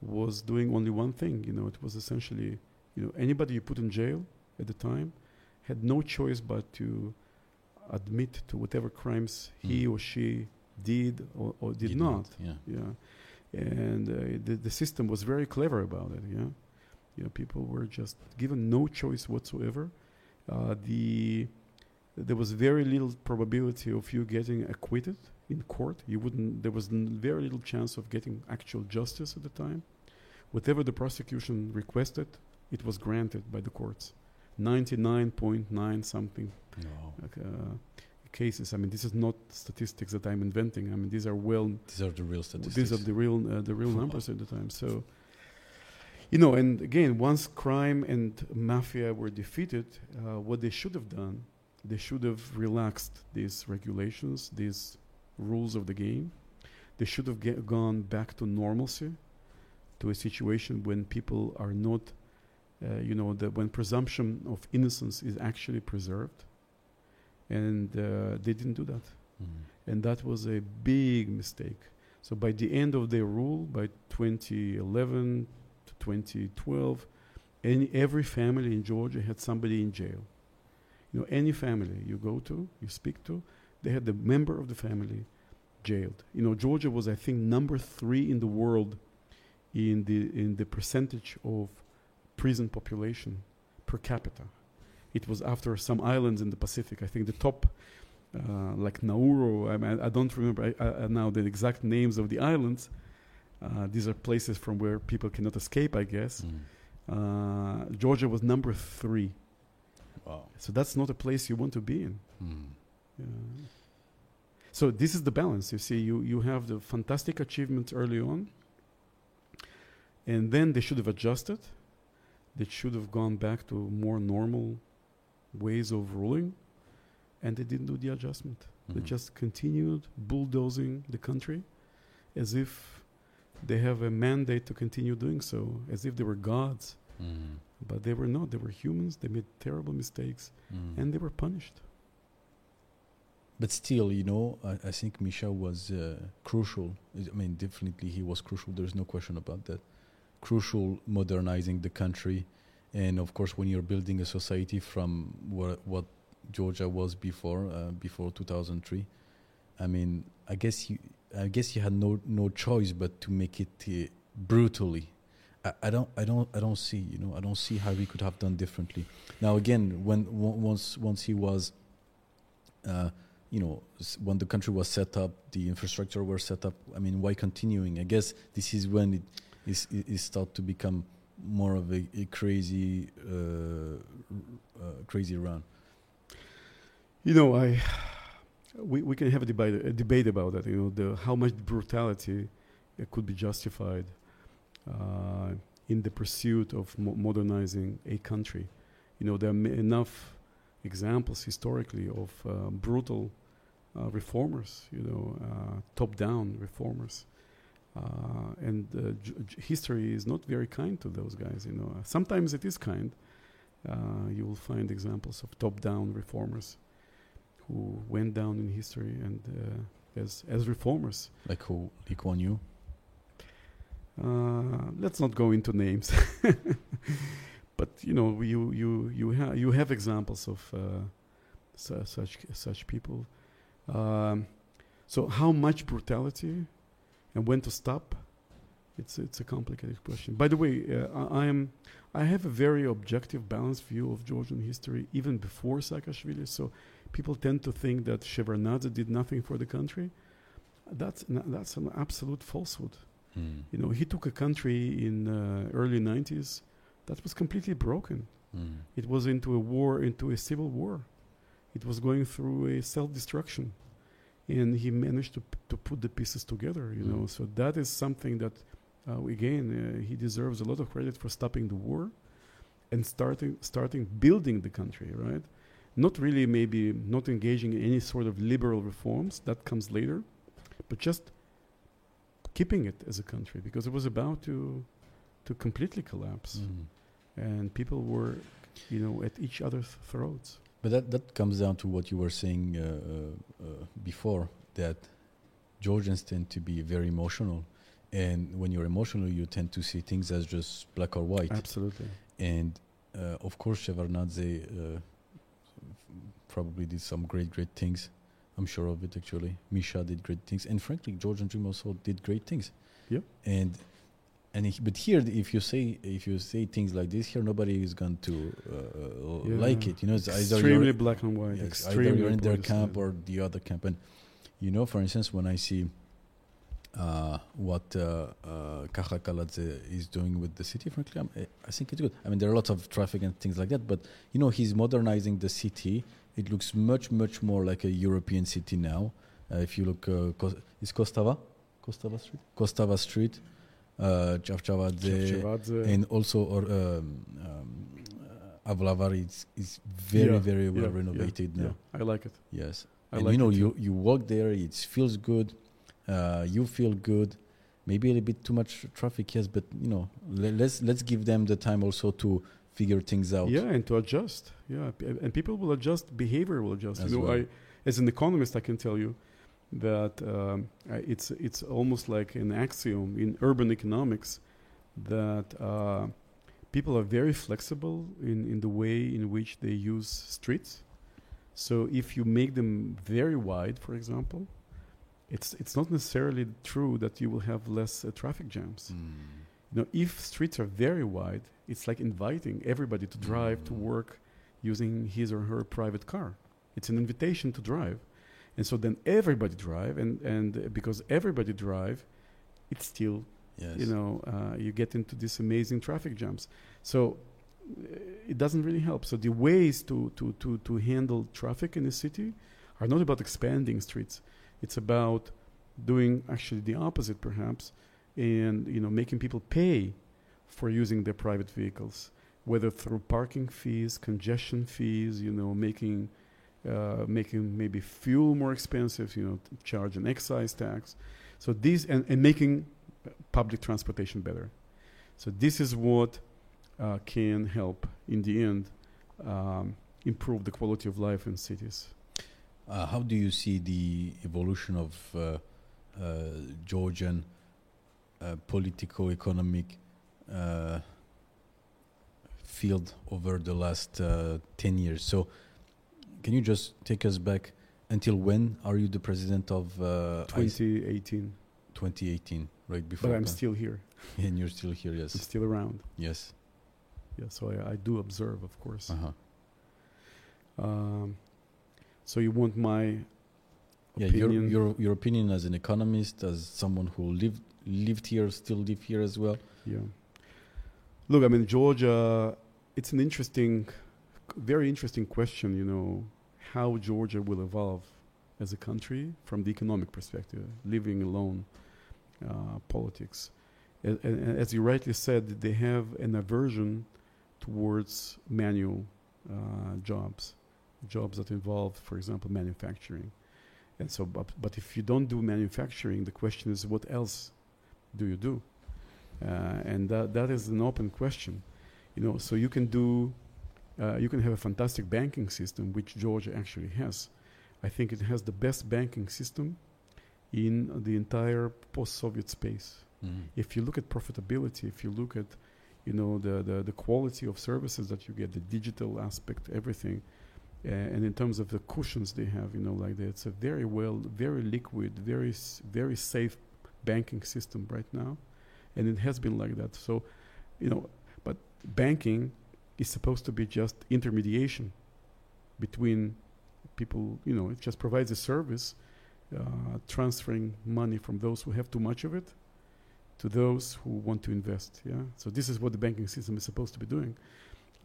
was doing only one thing. You know, it was essentially, you know, anybody you put in jail at the time had no choice but to admit to whatever crimes he Mm. or she did or, or did, Did not. Yeah. Yeah, and uh, the the system was very clever about it. Yeah, you know, people were just given no choice whatsoever. Uh, the there was very little probability of you getting acquitted in court. You wouldn't. There was n- very little chance of getting actual justice at the time. Whatever the prosecution requested, it was granted by the courts. Ninety-nine point nine something No. like, uh, cases. I mean, this is not statistics that I'm inventing. I mean, these are well These are the real statistics. these are the real uh, the real numbers at the time. So, you know, and again, once crime and mafia were defeated, uh, what they should have done, they should have relaxed these regulations, these rules of the game. They should have gone back to normalcy, to a situation when people are not, uh, you know, that when presumption of innocence is actually preserved, and uh, they didn't do that Mhm. and that was a big mistake. So by the end of their rule, by 2011 to 2012, any, every family in Georgia had somebody in jail. You know, any family you go to, you speak to, they had the member of the family jailed. You know, Georgia was, I think, number three in the world in the in the percentage of prison population per capita. It was after some islands in the Pacific. I think the top, uh, like Nauru, I, mean, I don't remember I, I, now the exact names of the islands. Uh, these are places from where people cannot escape, I guess. Mm. Uh, Georgia was number three. Wow. So that's not a place you want to be in. Mm. Yeah. So this is the balance. You see, you, you have the fantastic achievements early on, and then they should have adjusted. They should have gone back to more normal ways of ruling, and they didn't do the adjustment. They Mhm. just continued bulldozing the country as if they have a mandate to continue doing so, as if they were gods. Mm. But they were not. They were humans. They made terrible mistakes, Mm. and they were punished. But still, you know, I, I think Misha was uh, crucial. I mean, definitely he was crucial. There's no question about that. Crucial modernizing the country, and of course, when you're building a society from what what Georgia was before, uh, before 2003, I mean, I guess you, I guess you had no no choice but to make it uh, brutally. I, I don't, I don't, I don't see. You know, I don't see how we could have done differently. Now, again, when once once he was. Uh, you know, when the country was set up, the infrastructure were set up. I mean, why continuing? I guess this is when it is it start to become more of a, a crazy, uh, uh, crazy run. You know, I we, we can have a debate a debate about that. You know, the how much brutality uh, could be justified uh, in the pursuit of mo- modernizing a country. You know, there are enough examples historically of uh, brutal uh, reformers. You know, uh, top-down reformers. Uh, and uh, j- j- history is not very kind to those guys. You know, sometimes it is kind. Uh, you will find examples of top-down reformers who went down in history and uh, as as reformers. Like who? Lee Kuan Yew. Uh, let's not go into names, <laughs> but you know you you you ha- you have examples of uh, su- such such people. Um, so how much brutality and when to stop? It's it's a complicated question. By the way, uh, I, I am I have a very objective, balanced view of Georgian history even before Saakashvili. So people tend to think that Shevardnadze did nothing for the country. That's n- that's an absolute falsehood. Mm. You know, he took a country in uh, early 90s that was completely broken. Mm. It was into a war, into a civil war. It was going through a self-destruction, and he managed to to put the pieces together. You know, Mm. so that is something that, uh, again, uh, he deserves a lot of credit for stopping the war, and starting starting building the country. Right, not really maybe not engaging in any sort of liberal reforms that comes later, but just keeping it as a country because it was about to to completely collapse Mm. and people were you know at each other's throats But that that comes down to what you were saying uh, uh, uh, before that Georgians tend to be very emotional, and when you're emotional, you tend to see things as just black or white. absolutely And uh, of course, Shevardnadze uh, probably did some great, great things. I'm sure of it. Actually, Misha did great things, and frankly, Georgian Dream also did great things. Yep. And and he- but here, if you say if you say things like this, here nobody is going to uh, Yeah. like it. You know, it's either extremely you're, black and white yes, extremely either you're in their camp or the other camp. And you know, for instance, when I see uh, what uh, uh, is doing with the city, frankly, I'm, I think it's good. I mean, there are lots of traffic and things like that, but you know, he's modernizing the city. It looks much, much more like a European city now. Uh, if you look, uh, is Kostava, Kostava Street, Kostava Street, uh, Chavchavadze, and also or um, um, uh, Avlavar is is very, Yeah, very well yeah, renovated yeah, now. i like it Yes, I and like you know, you you walk there, it feels good. Uh, you feel good. Maybe a little bit too much traffic, yes, but you know, le- let's let's give them the time also to figure things out. yeah and to adjust yeah p- and people will adjust behavior will adjust As you know well. i as an economist i can tell you that um, it's it's almost like an axiom in urban economics that uh, people are very flexible in, in the way in which they use streets. So if you make them very wide, for example, it's it's not necessarily true that you will have less uh, traffic jams. Mm. You know, if streets are very wide, it's like inviting everybody to drive to Mm. work using his or her private car. It's an invitation to drive. And so then everybody drive, and, and uh, because everybody drive, it's still Yes. you know uh, you get into these amazing traffic jams. So uh, it doesn't really help. So the ways to, to, to, to handle traffic in the city are not about expanding streets. It's about doing actually the opposite perhaps and you know making people pay for using their private vehicles whether through parking fees congestion fees you know making uh, making maybe fuel more expensive you know charge an excise tax so these and, and making public transportation better. So this is what uh, can help in the end um, improve the quality of life in cities. Uh, how do you see the evolution of uh, uh, Georgian politico-economic field over the last 10 years? So can you just take us back until when are you the president of uh, 2018, 2018, right before? but I'm the- still here. <laughs> and you're still here, I'm yes. still around. Yes. Yeah, so I, I do observe, of course. Uh-huh. Um, so you want my Yeah, your, opinion? your your opinion as an economist, as someone who lived lived here, still live here as well. Yeah. Look, I mean, Georgia, it's an interesting, very interesting question, you know, how Georgia will evolve as a country from the economic perspective, living alone uh, politics. And as you rightly said, they have an aversion towards manual uh, jobs, jobs that involve, for example, manufacturing. And so, but, but if you don't do manufacturing, the question is, what else do you do? Uh, and that, that is an open question. You know, so you can do, uh, you can have a fantastic banking system, which Georgia actually has. I think it has the best banking system in the entire post-Soviet space. Mhm. If you look at profitability, if you look at, you know, the, the, the quality of services that you get, the digital aspect, everything, uh, and in terms of the cushions they have, you know, like that, it's a very well, very liquid, very, very safe banking system right now, and it has been like that. So, you know, but banking is supposed to be just intermediation between people. You know, it just provides a service, uh, transferring money from those who have too much of it to those who want to invest. Yeah. So this is what the banking system is supposed to be doing.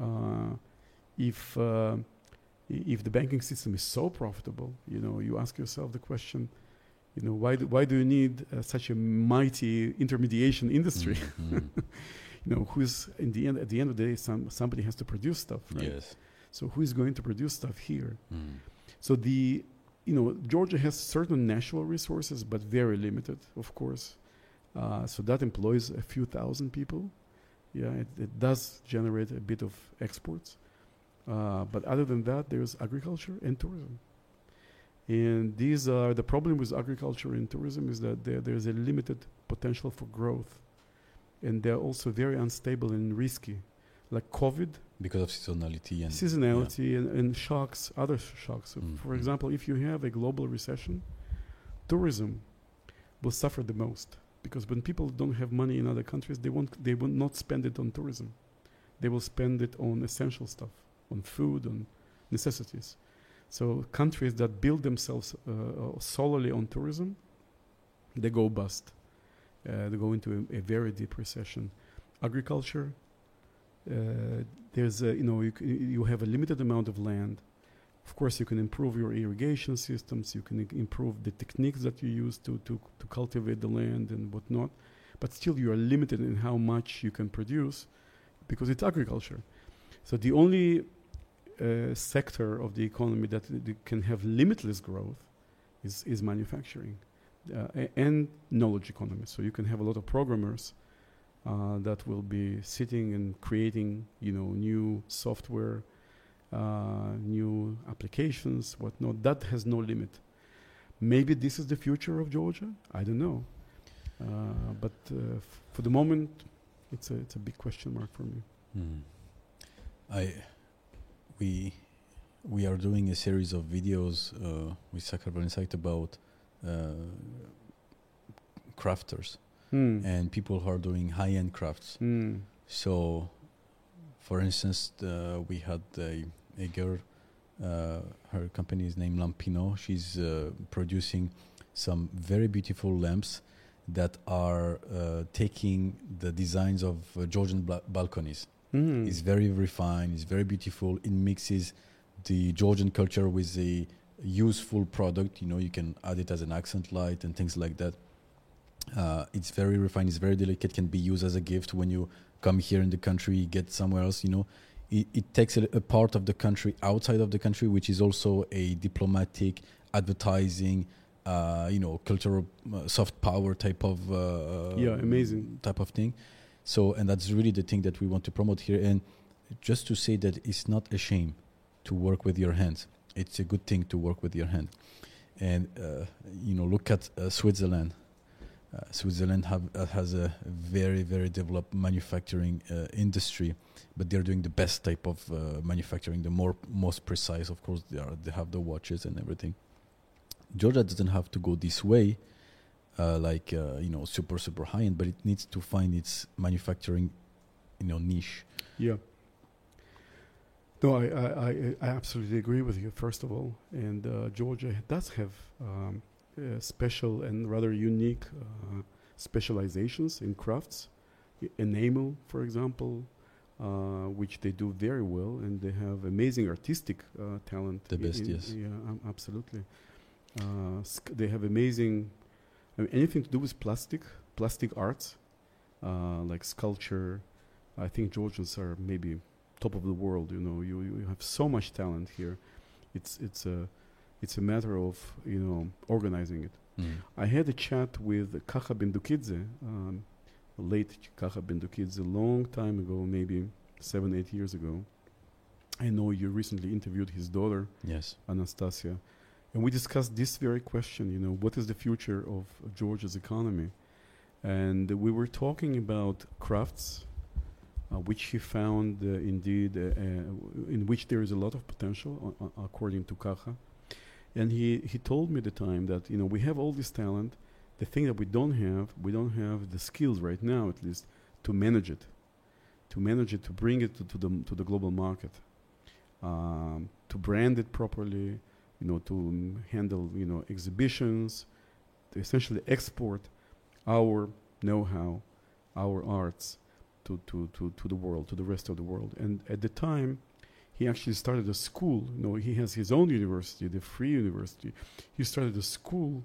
Uh, if uh, if the banking system is so profitable, you know, you ask yourself the question, you know, why do, why do you need uh, such a mighty intermediation industry? Mhm. <laughs> you know, who's in the end at the end of the day, some somebody has to produce stuff, right? Yes. So who is going to produce stuff here? Mm. So the you know Georgia has certain natural resources, but very limited, of course. Uh, so that employs a few thousand people. Yeah, it, it does generate a bit of exports, uh, but other than that, there's agriculture and tourism. And these are the problem with agriculture and tourism is that there, there's a limited potential for growth, and they're also very unstable and risky, like COVID Because of seasonality and seasonality and, and shocks, other sh- shocks. So Mm, For mm. example, if you have a global recession, tourism will suffer the most because when people don't have money in other countries, they won't they will not spend it on tourism. They will spend it on essential stuff, on food, on necessities. So countries that build themselves uh, uh, solely on tourism, they go bust. Uh, they go into a, a very deep recession. Agriculture, uh, there's a, you know you, you have a limited amount of land. Of course, you can improve your irrigation systems. You can improve the techniques that you use to, to, to cultivate the land and whatnot. But still, you are limited in how much you can produce because it's agriculture. So the only uh, sector of the economy that, that can have limitless growth is, is manufacturing and knowledge economy. So you can have a lot of programmers uh, that will be sitting and creating, you know, new software, uh, new applications, whatnot. That has no limit. Maybe this is the future of Georgia. I don't know. Uh, but uh, f- for the moment, it's a it's a big question mark for me. Mm. I we we are doing a series of videos uh, with Sakartvelo Insight about uh, crafters Mm. and people who are doing high-end crafts. Mm. So, for instance, uh, we had a, a girl. Uh, her company is named Lampino. She's uh, producing some very beautiful lamps that are uh, taking the designs of uh, Georgian bla- balconies. Mm. It's very refined. It's very beautiful. It mixes the Georgian culture with a useful product. You know, you can add it as an accent light and things like that. Uh, it's very refined. It's very delicate. Can be used as a gift when you come here in the country, get somewhere else. You know, it, it takes a, a part of the country outside of the country, which is also a diplomatic, advertising, uh, you know, cultural uh, soft power type of uh, Yeah, amazing. type of thing. So, and that's really the thing that we want to promote here. And just to say that it's not a shame to work with your hands. It's a good thing to work with your hand. And uh, you know, look at uh, Switzerland. Uh, Switzerland have, has a very, very developed manufacturing industry, but they're doing the best type of manufacturing, the more most precise. Of course, they are. They have the watches and everything. Georgia doesn't have to go this way, uh, like uh, you know, super, super high end, but it needs to find its manufacturing, you know, niche. Yeah. No, I, I, I, absolutely agree with you, first of all. And uh, Georgia does have um, uh, special and rather unique uh, specializations in crafts. Enamel, for example, uh, which they do very well, and they have amazing artistic uh, talent. The best, in- yes. Yeah, um, absolutely. Uh, sc- they have amazing, I mean, anything to do with plastic, plastic arts, uh, like sculpture. I think Georgians are maybe top of the world. You know, you, you have so much talent here. It's it's a it's a matter of you know organizing it. I had a chat with Kakha Bendukidze, um, late Kakha Bendukidze, a long time ago, maybe seven eight years ago. I know you recently interviewed his daughter Yes. Anastasia, and we discussed this very question. You know, what is the future of Georgia's economy? And we were talking about crafts, uh, which he found uh, indeed, uh, uh, in which there is a lot of potential, uh, uh, according to Kakha. And he, he told me at the time that you know we have all this talent. The thing that we don't have, we don't have the skills right now, at least, to manage it, to manage it, to bring it to, to the to the global market, um, to brand it properly, you know, to um, handle you know exhibitions, to essentially export our know-how, our arts to, to, to, to the world, to the rest of the world. And at the time, he actually started a school. You know, he has his own university, the Free University. He started a school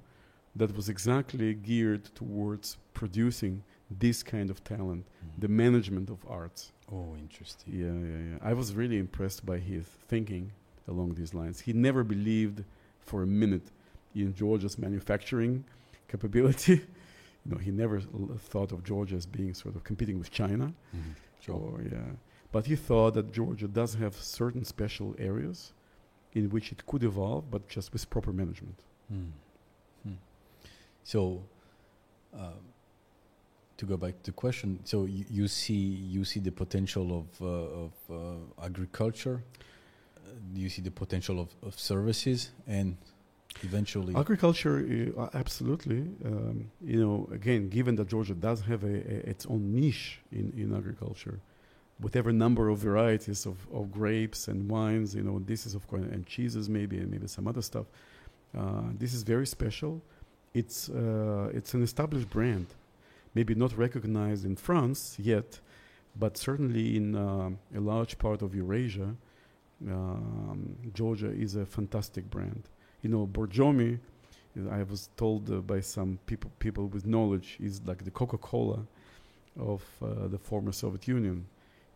that was exactly geared towards producing this kind of talent, mm-hmm. the management of arts. Oh, interesting. Yeah, yeah, yeah. I was really impressed by his thinking along these lines. He never believed for a minute in Georgia's manufacturing <laughs> capability. You know, he never l- thought of Georgia as being sort of competing with China. Mhm. Sure. Or, yeah. But he thought that Georgia does have certain special areas in which it could evolve, but just with proper management. Hmm. So, um, to go back to the question, so you, you see you see the potential of uh, of uh, agriculture. Uh, do you see the potential of, of services and eventually? Agriculture, uh, absolutely. Um, you know, again, given that Georgia does have a, a, its own niche in, in agriculture, whatever number of varieties of, of grapes and wines, you know, this is of course, and cheeses maybe, and maybe some other stuff. Uh, this is very special. It's uh, it's an established brand, maybe not recognized in France yet, but certainly in um a large part of Eurasia, um, Georgia is a fantastic brand. You know, Borjomi, I was told uh, by some people people with knowledge, is like the Coca-Cola of uh, the former Soviet Union.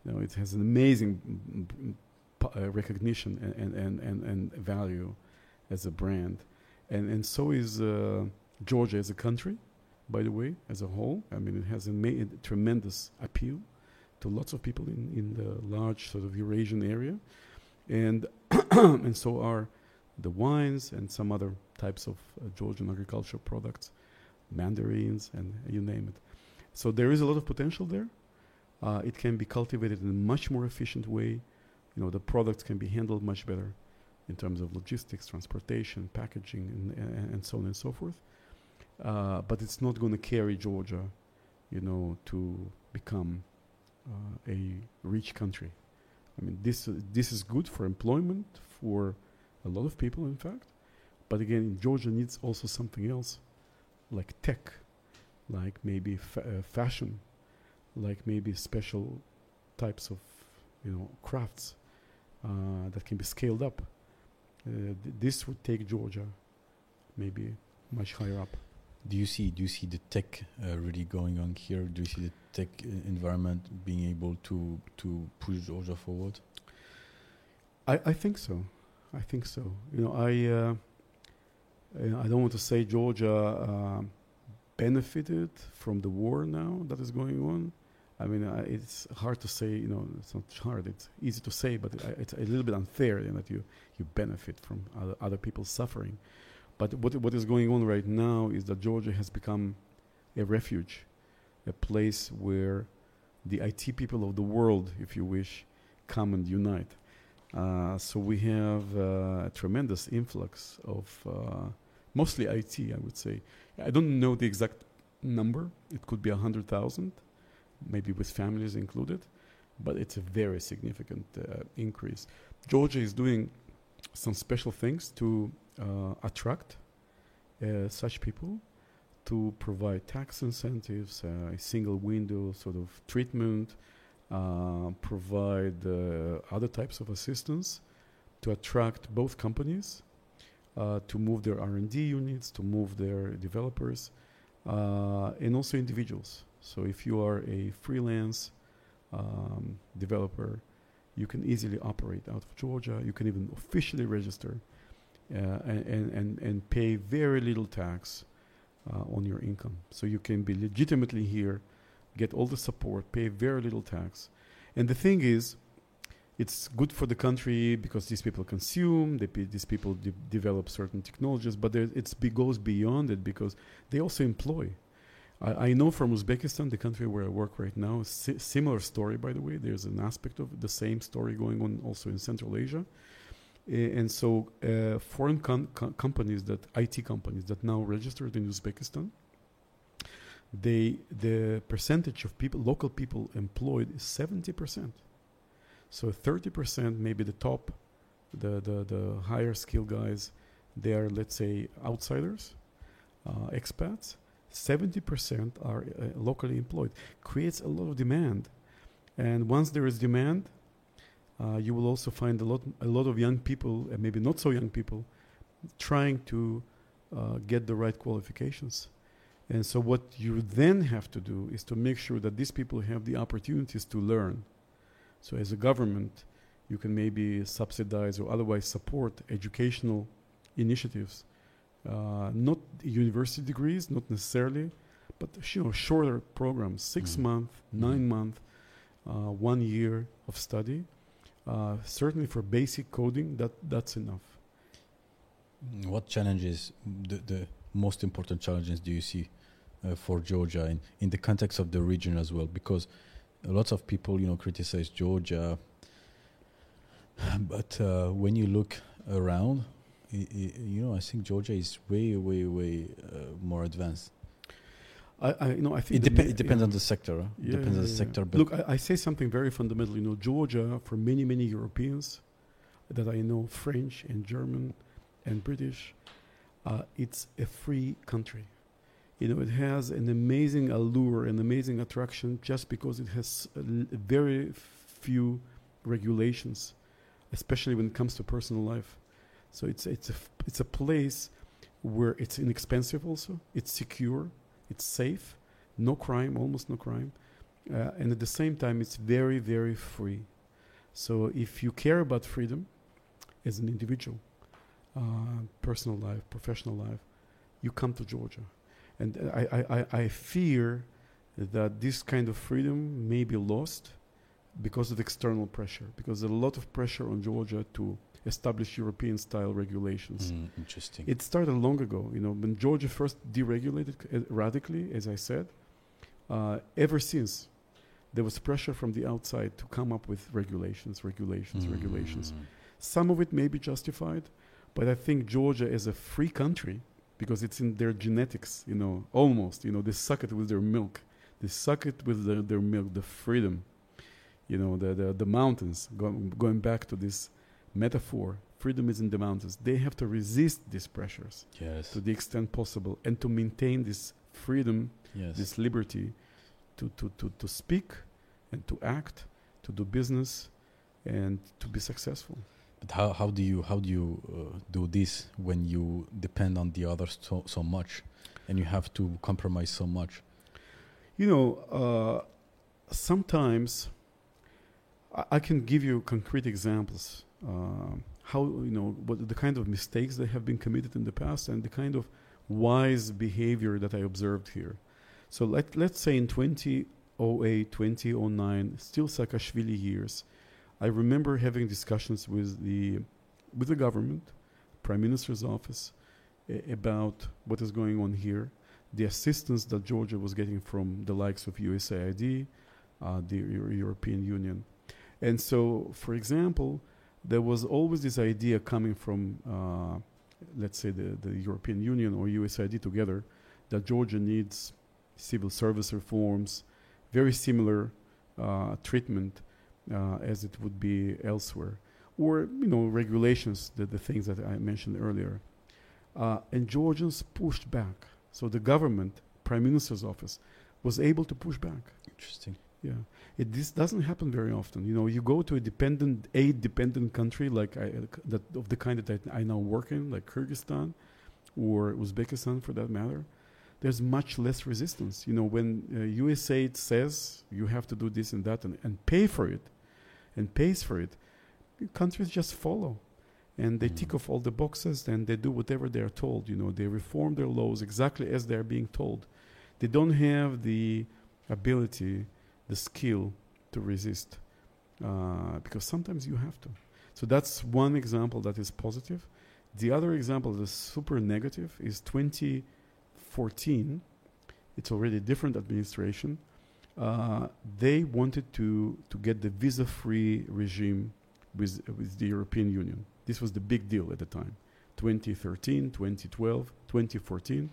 You know, it has an amazing mm, mm, uh, recognition and, and, and, and, value as a brand. And, and so is uh, Georgia as a country, by the way, as a whole. I mean, it has a tremendous appeal to lots of people in, in the large sort of Eurasian area. And, <coughs> and so are the wines and some other types of uh, Georgian agricultural products, mandarins, and you name it. So there is a lot of potential there. Uh, it can be cultivated in a much more efficient way. You know, the products can be handled much better in terms of logistics, transportation, packaging, and, and, and so on and so forth. Uh, but it's not going to carry Georgia you know, to become uh, a rich country. I mean, this this is good for employment for a lot of people, in fact. But again, Georgia needs also something else, like tech, like maybe fa- uh, fashion, like maybe special types of you know crafts uh, that can be scaled up. Uh, th- this would take Georgia maybe much higher up. Do you see do you see the tech uh, really going on here? Do you see the tech uh, environment being able to to push Georgia forward? I, I think so. I think so. You know, I uh, uh, I don't want to say Georgia uh, benefited from the war now that is going on. I mean, uh, it's hard to say. You know, it's not hard. It's easy to say, but it, it's a little bit unfair in that you you benefit from other, other people's suffering. But what what is going on right now is that Georgia has become a refuge, a place where the IT people of the world, if you wish, come and unite. Uh, so we have uh, a tremendous influx of uh, mostly IT, I would say. I don't know the exact number. It could be 100,000, maybe with families included, but it's a very significant uh, increase. Georgia is doing some special things to uh, attract uh, such people, to provide tax incentives, a single window sort of treatment, provide uh, other types of assistance to attract both companies uh, to move their R&D units, to move their developers, uh, and also individuals. So if you are a freelance um, developer, you can easily operate out of Georgia. You can even officially register uh, and, and, and, and pay very little tax uh, on your income. So you can be legitimately here, get all the support, pay very little tax. And the thing is, it's good for the country because these people consume, they, these people de- develop certain technologies, but it be- goes beyond it because they also employ. I, I know from Uzbekistan, the country where I work right now, si- similar story, by the way. There's an aspect of the same story going on also in Central Asia. And so, uh, foreign com- com- companies that IT companies that now registered in Uzbekistan, they the percentage of people, local people employed, is seventy percent. So thirty percent, maybe the top, the the the higher skill guys, they are let's say outsiders, uh, expats. Seventy percent are uh, locally employed. Creates a lot of demand, and once there is demand, uh, you will also find a lot a lot of young people and maybe not so young people trying to uh, get the right qualifications and so what you then have to do is to make sure that these people have the opportunities to learn so as a government you can maybe subsidize or otherwise support educational initiatives uh, not university degrees not necessarily but you know shorter programs 6 Mm. month Mm. nine month uh, one year of study uh, certainly for basic coding, that that's enough. What challenges, the, the most important challenges, do you see uh, for Georgia in, in the context of the region as well? Because lots of people, you know, criticize Georgia, <sighs> but uh, when you look around, i i you know, I think Georgia is way, way, way uh, more advanced. I, I you know I think It, depe- it depends yeah. on the sector. Huh? Yeah, depends on the yeah. sector. But Look, I, I say something very fundamental. You know, Georgia for many many Europeans that I know, French and German and British, uh, it's a free country. You know, it has an amazing allure, an amazing attraction, just because it has very few regulations, especially when it comes to personal life. So it's it's a it's a place where it's inexpensive. Also, it's secure, it's safe, no crime, almost no crime, uh, and at the same time, it's very very free. So if you care about freedom as an individual, uh, personal life, professional life, you come to Georgia. And I, I, I, fear that this kind of freedom may be lost because of external pressure, because there's a lot of pressure on Georgia to establish European style regulations. Mm, interesting. It started long ago. You know, when Georgia first deregulated uh, radically, as I said, uh, ever since there was pressure from the outside to come up with regulations, regulations, regulations. Mm. Some of it may be justified, but I think Georgia is a free country, because it's in their genetics, you know, almost, you know, they suck it with their milk. They suck it with the, their milk, the freedom, you know, the, the, the mountains. Go, going back to this metaphor, freedom is in the mountains. They have to resist these pressures Yes. to the extent possible and to maintain this freedom, Yes. this liberty to, to, to, to speak and to act, to do business, and to be successful. But how, how do you how do you uh, do this when you depend on the others so, so much, and you have to compromise so much? You know, uh, sometimes I, I can give you concrete examples. Um how you know what the kind of mistakes that have been committed in the past and the kind of wise behavior that I observed here. So let let's say in 2008, 2009, still Saakashvili years, I remember having discussions with the with the government, Prime Minister's office, a- about what is going on here the assistance that Georgia was getting from the likes of USAID, uh, the Eu- European Union. And so, for example, there was always this idea coming from, uh, let's say, the, the European Union or USAID together, that Georgia needs civil service reforms, very similar uh, treatment as it would be elsewhere, or you know regulations, the, the things that I mentioned earlier. Uh, and Georgians pushed back. So the government, Prime Minister's office, was able to push back. Interesting. Yeah, it, this doesn't happen very often. You know, you go to a dependent, aid dependent country like I, that of the kind that I, I now work in, like Kyrgyzstan or Uzbekistan, for that matter. There's much less resistance. You know, when uh, USAID says you have to do this and that and, and pay for it, and pays for it, countries just follow, and they Mm. tick off all the boxes and they do whatever they are told. You know, they reform their laws exactly as they are being told. They don't have the ability the skill to resist uh, because sometimes you have to. So that's one example that is positive. The other example that is super negative is 2014. It's already a different administration. Uh, they wanted to, to get the visa free regime with, with the European Union. This was the big deal at the time 2013, 2012, 2014.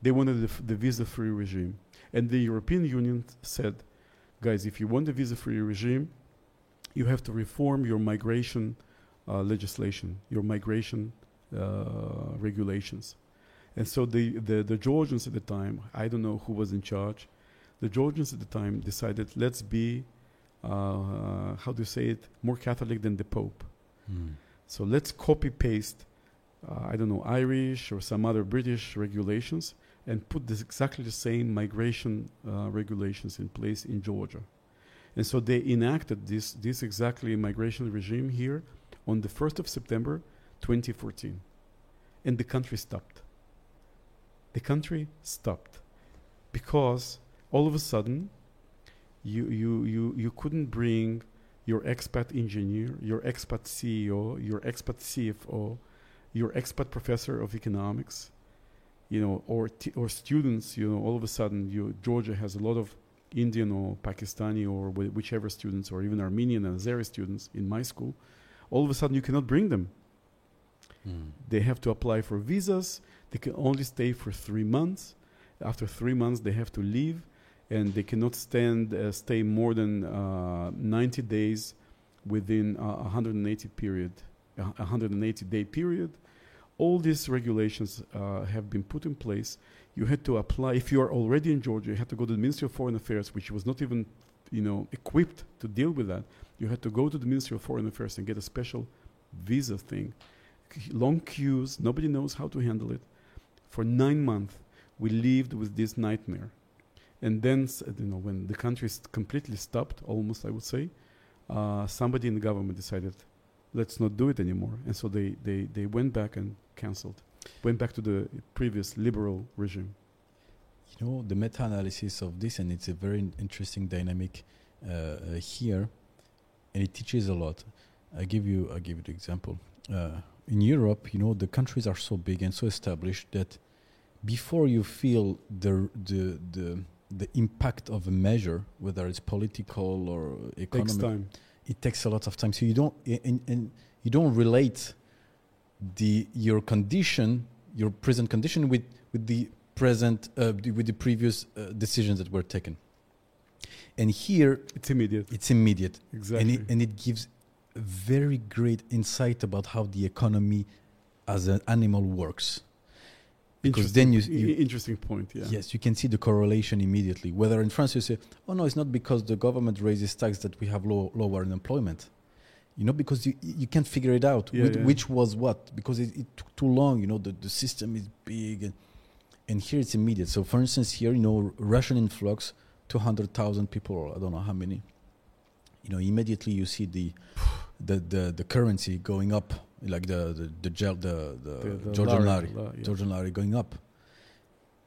They wanted the, the visa free regime. And the European Union said, guys, if you want a visa free regime, you have to reform your migration uh, legislation, your migration uh, regulations. And so the, the, the Georgians at the time, I don't know who was in charge, the Georgians at the time decided, let's be, uh, how do you say it, more Catholic than the Pope. Mm. So let's copy paste, uh, I don't know, Irish or some other British regulations and put this exactly the same migration uh, regulations in place in Georgia. And so they enacted this, this exactly migration regime here on the 1st of September 2014. And the country stopped. The country stopped because all of a sudden you, you, you, you couldn't bring your expat engineer, your expat CEO, your expat CFO, your expat professor of economics, you know, or t- or students, you know, all of a sudden, you Georgia has a lot of Indian or Pakistani or wh- whichever students, or even Armenian and Azeri students in my school. All of a sudden, you cannot bring them. Mm. They have to apply for visas. They can only stay for three months. After three months, they have to leave, and they cannot stand uh, stay more than uh, 90 days within a 180 period, a 180 day period. All these regulations uh, have been put in place. You had to apply if you are already in Georgia. You had to go to the Ministry of Foreign Affairs, which was not even, you know, equipped to deal with that. You had to go to the Ministry of Foreign Affairs and get a special visa thing long queues. Nobody knows how to handle it. For nine months, we lived with this nightmare. And then, you know, when the country is completely stopped, almost I would say, uh, somebody in the government decided, let's not do it anymore. And so they, they, they went back and cancelled, went back to the previous liberal regime. You know the meta-analysis of this, and it's a very interesting dynamic uh, uh, here, and it teaches a lot. I give you, I give you the example. Uh, in Europe, you know, the countries are so big and so established that before you feel the the the the impact of a measure, whether it's political or economic, Takes time. it takes a lot of time. So you don't and, and you don't relate the your condition, your present condition with with the present uh, with the previous uh, decisions that were taken. and here It's immediate. it's immediate Exactly. and it, and it gives very great insight about how the economy as an animal works because then you- Interesting- you- interesting point. Yeah. yes you can see the correlation immediately whether in france you say oh no it's not because the government raises tax that we have low, lower unemployment you know because you you can't figure it out Yeah, which, yeah. which was what because it, it took too long you know the, the system is big and, and here it's immediate so for instance here you know russian influx 200000 people i don't know how many you know immediately you see the the the, the currency going up like the the the, gel, the, the, The- the georgian lari, lari la- yeah. Georgian lari going up.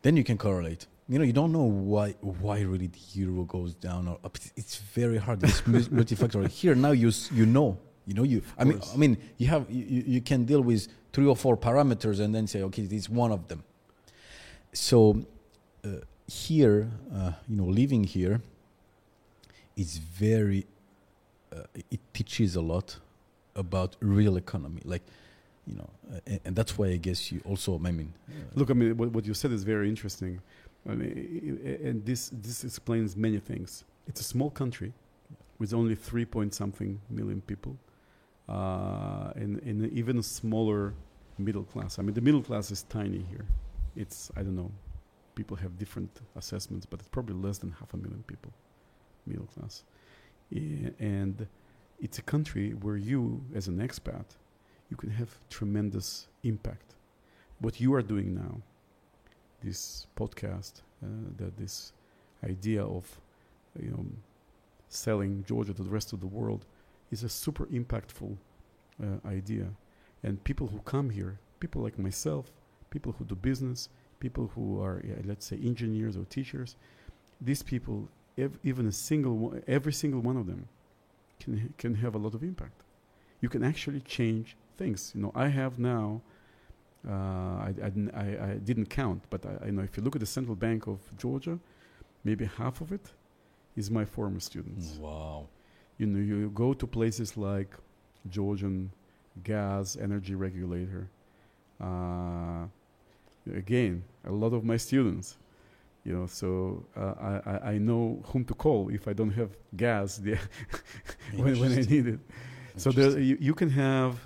Then you can correlate. You know, you don't know why why really the euro goes down or up. It's- very hard. It's mu- <laughs> multifactorial. Here now you you know. You know you. I mean course. I mean you have you, you you can deal with three or four parameters and then say okay this is one of them. So uh, here uh, you know living here is very uh, it teaches a lot about real economy like you know and, and that's why I guess you also I mean uh, Look, I mean, what, what you said is very interesting, I mean, and this this explains many things. It's a small country with only three point something million people, uh, and, and even a smaller middle class. I mean, the middle class is tiny here. It's I don't know. People have different assessments, but it's probably less than half a million people, middle class, and it's a country where you, as an expat, you can have tremendous impact. What you are doing now, this podcast, uh, that this idea of, you know, selling Georgia to the rest of the world, is a super impactful uh, idea, and people who come here, people like myself, people who do business, people who are, yeah, let's say, engineers or teachers, these people, ev- even a single, one, every single one of them, can can have a lot of impact. You can actually change things. You know, I have now. Uh, I, I, I didn't count, but I, I know if you look at the Central Bank of Georgia, maybe half of it is my former students. wow You know, you go to places like Georgian gas energy regulator. Uh, again, a lot of my students. You know, so uh, I, I, I know whom to call if I don't have gas <laughs> when, when I need it. So there, you, you can have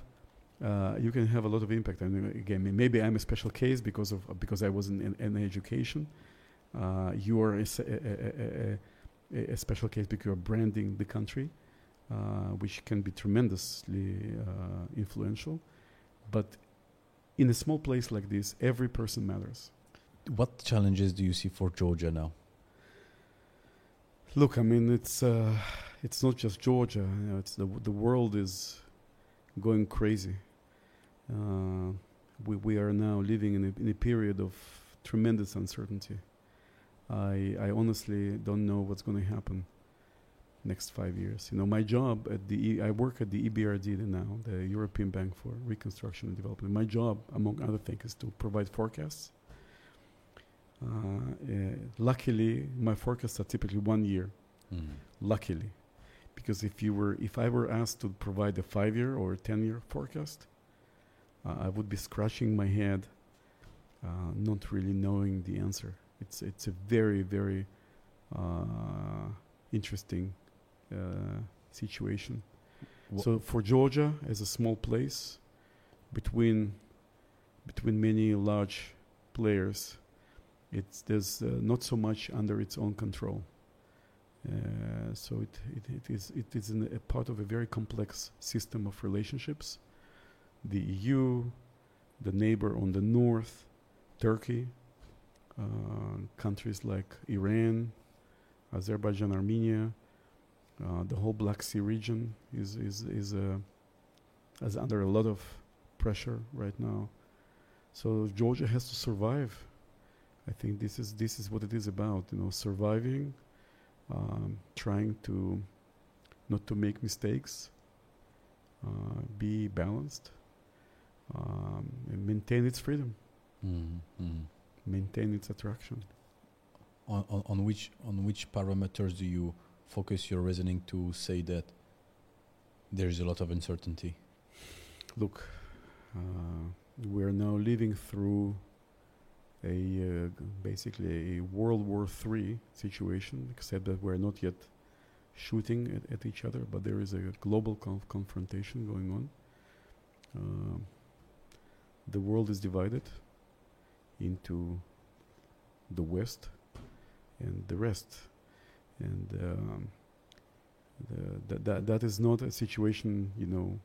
uh, you can have a lot of impact. And uh, again, maybe I'm a special case because of because I was in, in, in education. Uh, you are a special case because you're branding the country, uh, which can be tremendously uh, influential. But in a small place like this, every person matters. What challenges do you see for Georgia now Look, I mean, it's uh, it's not just Georgia. You know, it's the the world is going crazy. Uh, we we are now living in a, in a period of tremendous uncertainty. I I honestly don't know what's going to happen next five years. You know, my job at the e, I work at the EBRD now, the European Bank for Reconstruction and Development. My job, among other things, is to provide forecasts. Uh, uh, luckily, my forecasts are typically one year. Luckily. Because if you were if i were asked to provide a five year or a ten year forecast uh, i would be scratching my head uh, not really knowing the answer. It's it's a very very uh, interesting uh, situation. Wha- so for georgia as a small place between between many large players it's there's uh, not so much under its own control uh, so it, it, it is it is a part of a very complex system of relationships. The EU, the neighbor on the north, Turkey, uh, countries like Iran, Azerbaijan, Armenia, uh, the whole Black Sea region is is is uh, is under a lot of pressure right now. So Georgia has to survive. I think this is this is what it is about. You know, surviving um, trying to not to make mistakes, uh, be balanced, um, and maintain its freedom, Mm, mm. maintain its attraction. On, on, on which on which parameters do you focus your reasoning to say that there is a lot of uncertainty? Look, uh, we are now living through a uh, basically a World War III situation, except that we're not yet shooting at, at each other, but there is a global conf- confrontation going on. Um, the world is divided into the West and the rest, and um, the, that, that that is not a situation, you know,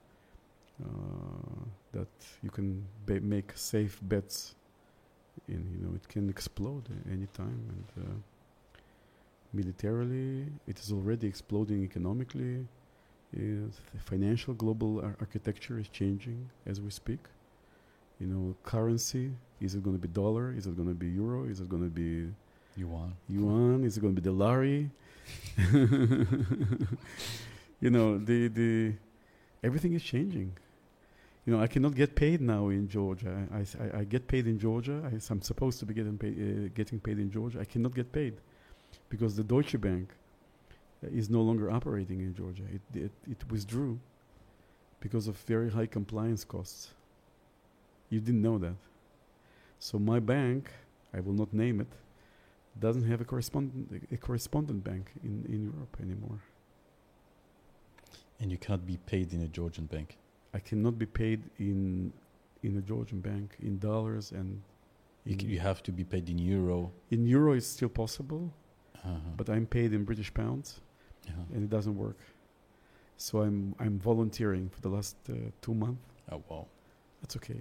uh, that you can ba- make safe bets in. You know, it can explode a- any time, and uh, militarily, it is already exploding economically. Is the financial global ar- architecture is changing as we speak. You know, currency is it going to be dollar? Is it going to be euro? Is it going to be Yuan. yuan? Is it going to be the lari? <laughs> you know, the the everything is changing. You know, I cannot get paid now in Georgia. I get paid in Georgia. I, am supposed to be getting paid, uh, getting paid in Georgia. I cannot get paid because the Deutsche Bank uh, is no longer operating in Georgia. It, it, it withdrew because of very high compliance costs. You didn't know that. So my bank, I will not name it, doesn't have a correspondent a correspondent bank in, in Europe anymore. And you cannot be paid in a Georgian bank. I cannot be paid in in a Georgian bank in dollars and You, you have to be paid in euro. in euro it's still possible, Uh-huh. but I'm paid in British pounds Uh-huh. and it doesn't work. So I'm I'm volunteering for the last uh, two months. Oh wow! That's okay.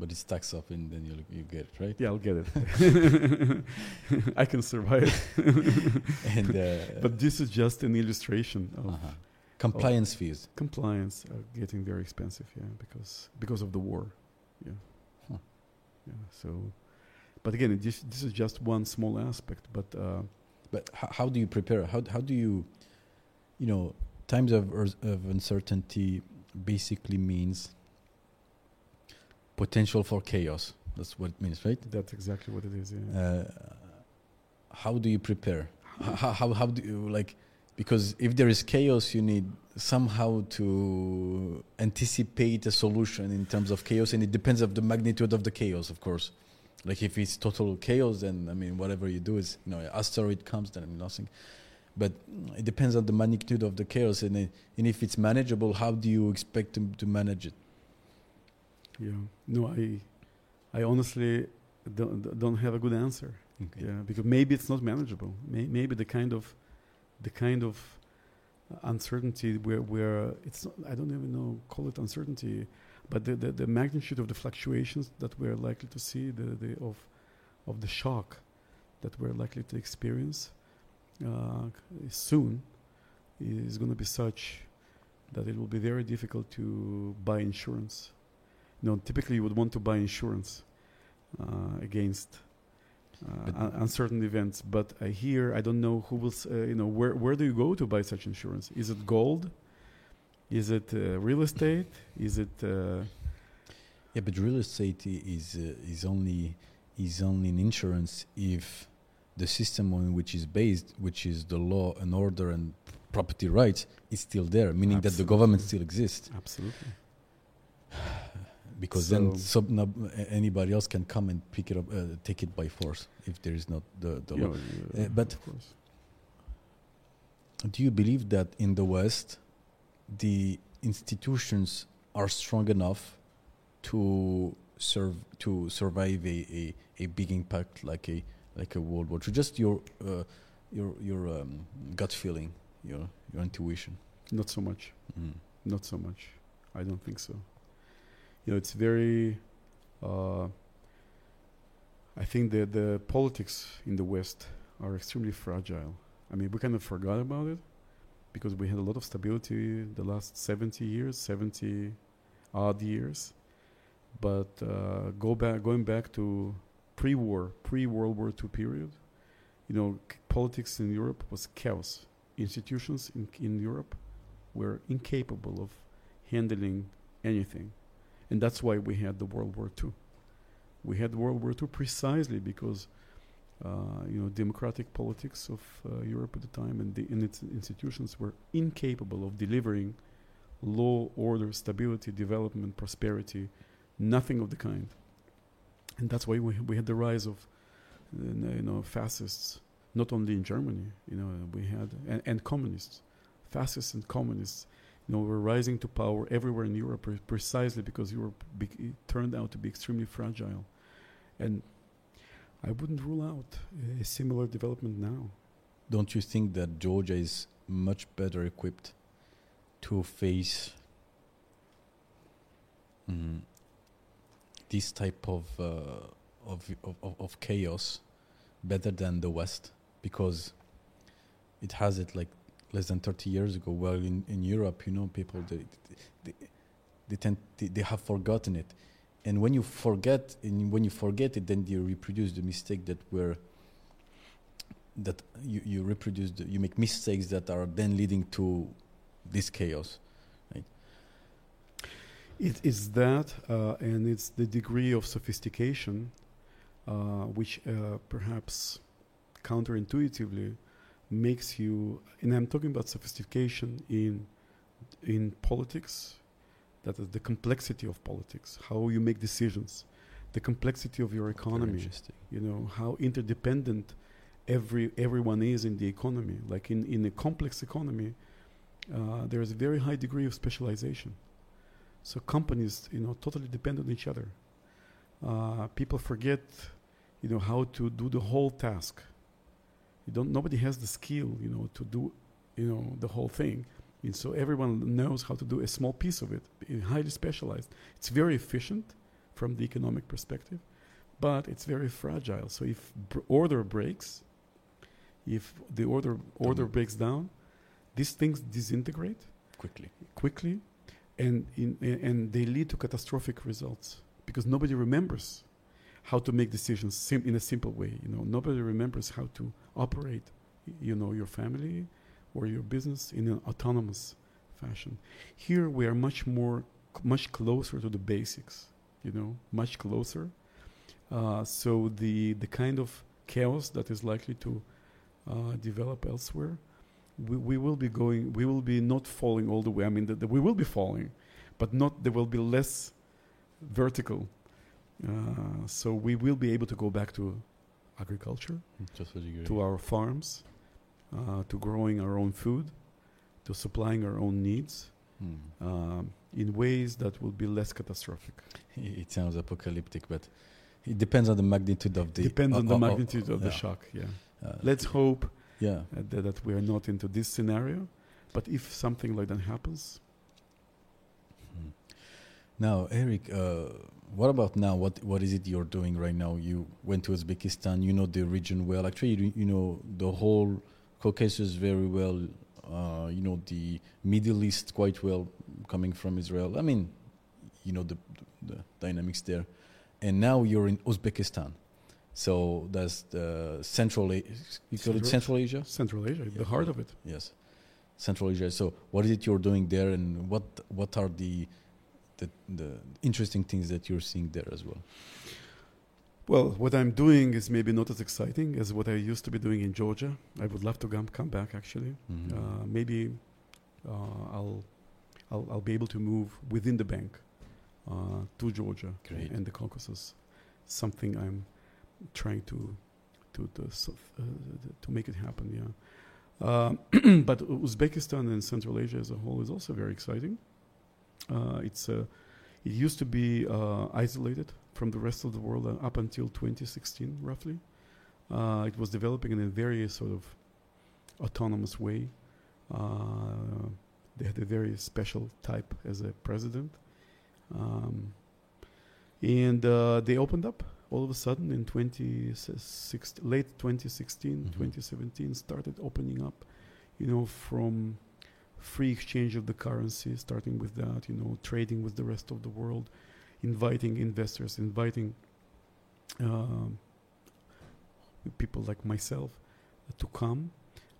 But it's tax up, and then you you get it right. Yeah, I'll get it. <laughs> <laughs> I can survive. <laughs> And uh, but this is just an illustration of uh-huh. Compliance fees. compliance are getting very expensive. Yeah, because because of the war. Yeah. Huh. Yeah. So, but again, it just, this is just one small aspect. But uh, But how, how do you prepare? How how do you, you know, times of of uncertainty basically means potential for chaos. That's what it means, right? that's exactly what it is. Yeah. Uh, how do you prepare? How, how how do you like? Because if there is chaos, you need somehow to anticipate a solution in terms of chaos, and it depends of the magnitude of the chaos, of course. Like if it's total chaos, then I mean whatever you do is you know asteroid comes, then nothing. But it depends on the magnitude of the chaos, and it, and if it's manageable, how do you expect to, to manage it? Yeah. No, I, I honestly don't, don't have a good answer. Okay. Yeah, because maybe it's not manageable. May, maybe the kind of, the kind of uncertainty where where it's not, I don't even know call it uncertainty, but the, the, the magnitude of the fluctuations that we're likely to see the, the of of the shock that we're likely to experience uh, soon is going to be such that it will be very difficult to buy insurance. You know, typically you would want to buy insurance uh, against uh, un- uncertain events. But I hear I don't know who will. Uh, you know, where where do you go to buy such insurance? Is it gold? Is it uh, real estate? Is it? Uh, Yeah, but real estate is uh, is only is only an insurance if the system on which is based, which is the law and order and property rights, is still there, meaning that the government still exists. absolutely. Because then sub, no, anybody else can come and pick it up, uh, take it by force if there is not the, the Yeah, law. uh, Uh, but- Do you believe that in the West, the institutions are strong enough to serve to survive a, a, a big impact like a like a World War II? Just your uh, your your um, gut feeling, your your intuition. not so much. Mm. Not so much. I don't think so. You know, it's very. Uh, I think that the politics in the West are extremely fragile. I mean, we kind of forgot about it because we had a lot of stability the last 70 years, 70 odd years. But uh, go back, going back to pre-war, pre-World War II period, you know, c- politics in Europe was chaos. Institutions in in Europe were incapable of handling anything. And that's why we had the World War II. We had World War II precisely because, uh, you know, democratic politics of uh, Europe at the time and, the, and its institutions were incapable of delivering law, order, stability, development, prosperity, nothing of the kind. And that's why we, we had the rise of you know, fascists, not only in Germany, you know, we had, and, and communists, fascists and communists, you know, were rising to power everywhere in Europe pre- precisely because Europe be- turned out to be extremely fragile. And I wouldn't rule out a similar development now. Don't you think that Georgia is much better equipped to face mm, this type of, uh, of, of of chaos better than the West because it has it like less than 30 years ago. Well, in, in Europe, you know, people they they, they tend they, they have forgotten it, and when you forget and when you forget it, then you reproduce the mistake that were that you you reproduce the, you make mistakes that are then leading to this chaos. It is that, uh, and it's the degree of sophistication, uh, which uh, perhaps counterintuitively makes you. And I'm talking about sophistication in in politics. That is the complexity of politics, how you make decisions, the complexity of your economy. You know how interdependent every everyone is in the economy. Like in in a complex economy, uh, there is a very high degree of specialization. So companies, you know, totally depend on each other. Uh, people forget, you know, how to do the whole task. You don't. Nobody has the skill, you know, to do, you know, the whole thing. And so everyone knows how to do a small piece of it, i- highly specialized. It's very efficient from the economic perspective, but it's very fragile. So if br- order breaks, if the order order Doesn't- breaks down, these things disintegrate Quickly. quickly, and in, and they lead to catastrophic results because nobody remembers how to make decisions sim- in a simple way. You know, nobody remembers how to operate, you know, your family or your business in an autonomous fashion. Here we are much more, much closer to the basics. You know, much closer. Uh, so the the kind of chaos that is likely to uh, develop elsewhere we, we will be going we will be not falling all the way i mean the, the, we will be falling but not there will be less vertical uh, so we will be able to go back to agriculture Just as you to our farms uh, to growing our own food to supplying our own needs Hmm. um, in ways that will be less catastrophic It sounds apocalyptic, but it depends on the magnitude of the. depends on the magnitude of the shock yeah uh, let's hope Yeah. uh, that, that we are not into this scenario but if something like that happens. Now, Eric, uh, what about now? What what is it you're doing right now? You went to Uzbekistan. You know the region well. Actually, you, you know the whole Caucasus very well. Uh, you know the Middle East quite well, coming from Israel. I mean, you know the, the dynamics there. And now you're in Uzbekistan. So that's the Central. A- you call it Central- Central Asia. Central Asia, Yeah. the heart of it. Yes, Central Asia. So, what is it you're doing there, and what what are the the, the interesting things that you're seeing there as well? Well, what I'm doing is maybe not as exciting as what I used to be doing in Georgia. I would love to come, come back actually. Mhm. Uh, maybe uh, I'll, I'll I'll be able to move within the bank uh, to Georgia Great. and the Caucasus. Something I'm trying to to to, uh, to make it happen. Yeah, uh, <clears throat> but Uzbekistan and Central Asia as a whole is also very exciting. Uh, it's uh, it used to be uh, isolated from the rest of the world up until 2016, roughly. Uh, it was developing in a very sort of autonomous way. Uh, they had a very special type as a president. Um, and uh, they opened up all of a sudden in 2016, late 2016, Mhm. 2017, started opening up, you know, from free exchange of the currency, starting with that, you know, trading with the rest of the world, inviting investors, inviting um, people like myself to come.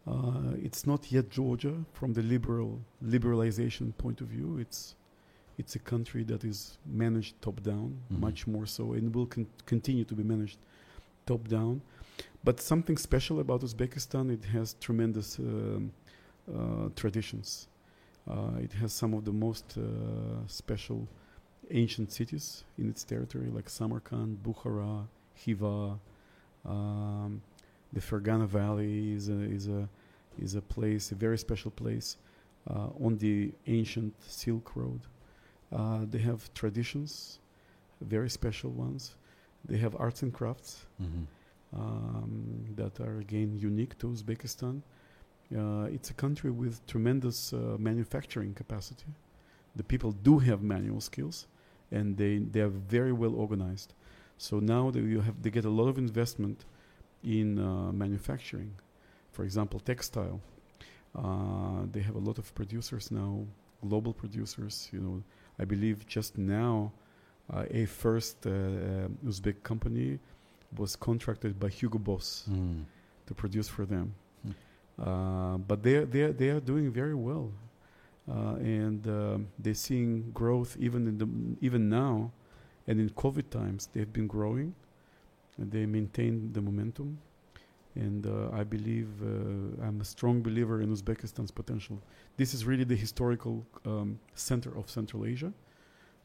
Uh, it's not yet Georgia from the liberal liberalization point of view. It's it's a country that is managed top down, Mhm. much more so, and will con- continue to be managed top down. But something special about Uzbekistan, it has tremendous um, uh, traditions. Uh, it has some of the most uh, special ancient cities in its territory, like Samarkand, Bukhara, Khiva, Um, the Fergana Valley is a, is a is a place, a very special place uh, on the ancient Silk Road. Uh, they have traditions, very special ones. They have arts and crafts hmm um, that are again unique to Uzbekistan. Uh, it's a country with tremendous uh, manufacturing capacity. The people do have manual skills, and they they are very well organized. So now that you have they get a lot of investment in uh, manufacturing, for example, textile. Uh, they have a lot of producers now, global producers. You know, I believe just now, uh, a first uh, uh, Uzbek company was contracted by Hugo Boss Mm. to produce for them. Uh, but they they they are doing very well, uh, and um, they're seeing growth even in the even now, and in COVID times they've been growing, and they maintain the momentum, and uh, I believe uh, I'm a strong believer in Uzbekistan's potential. This is really the historical um, center of Central Asia.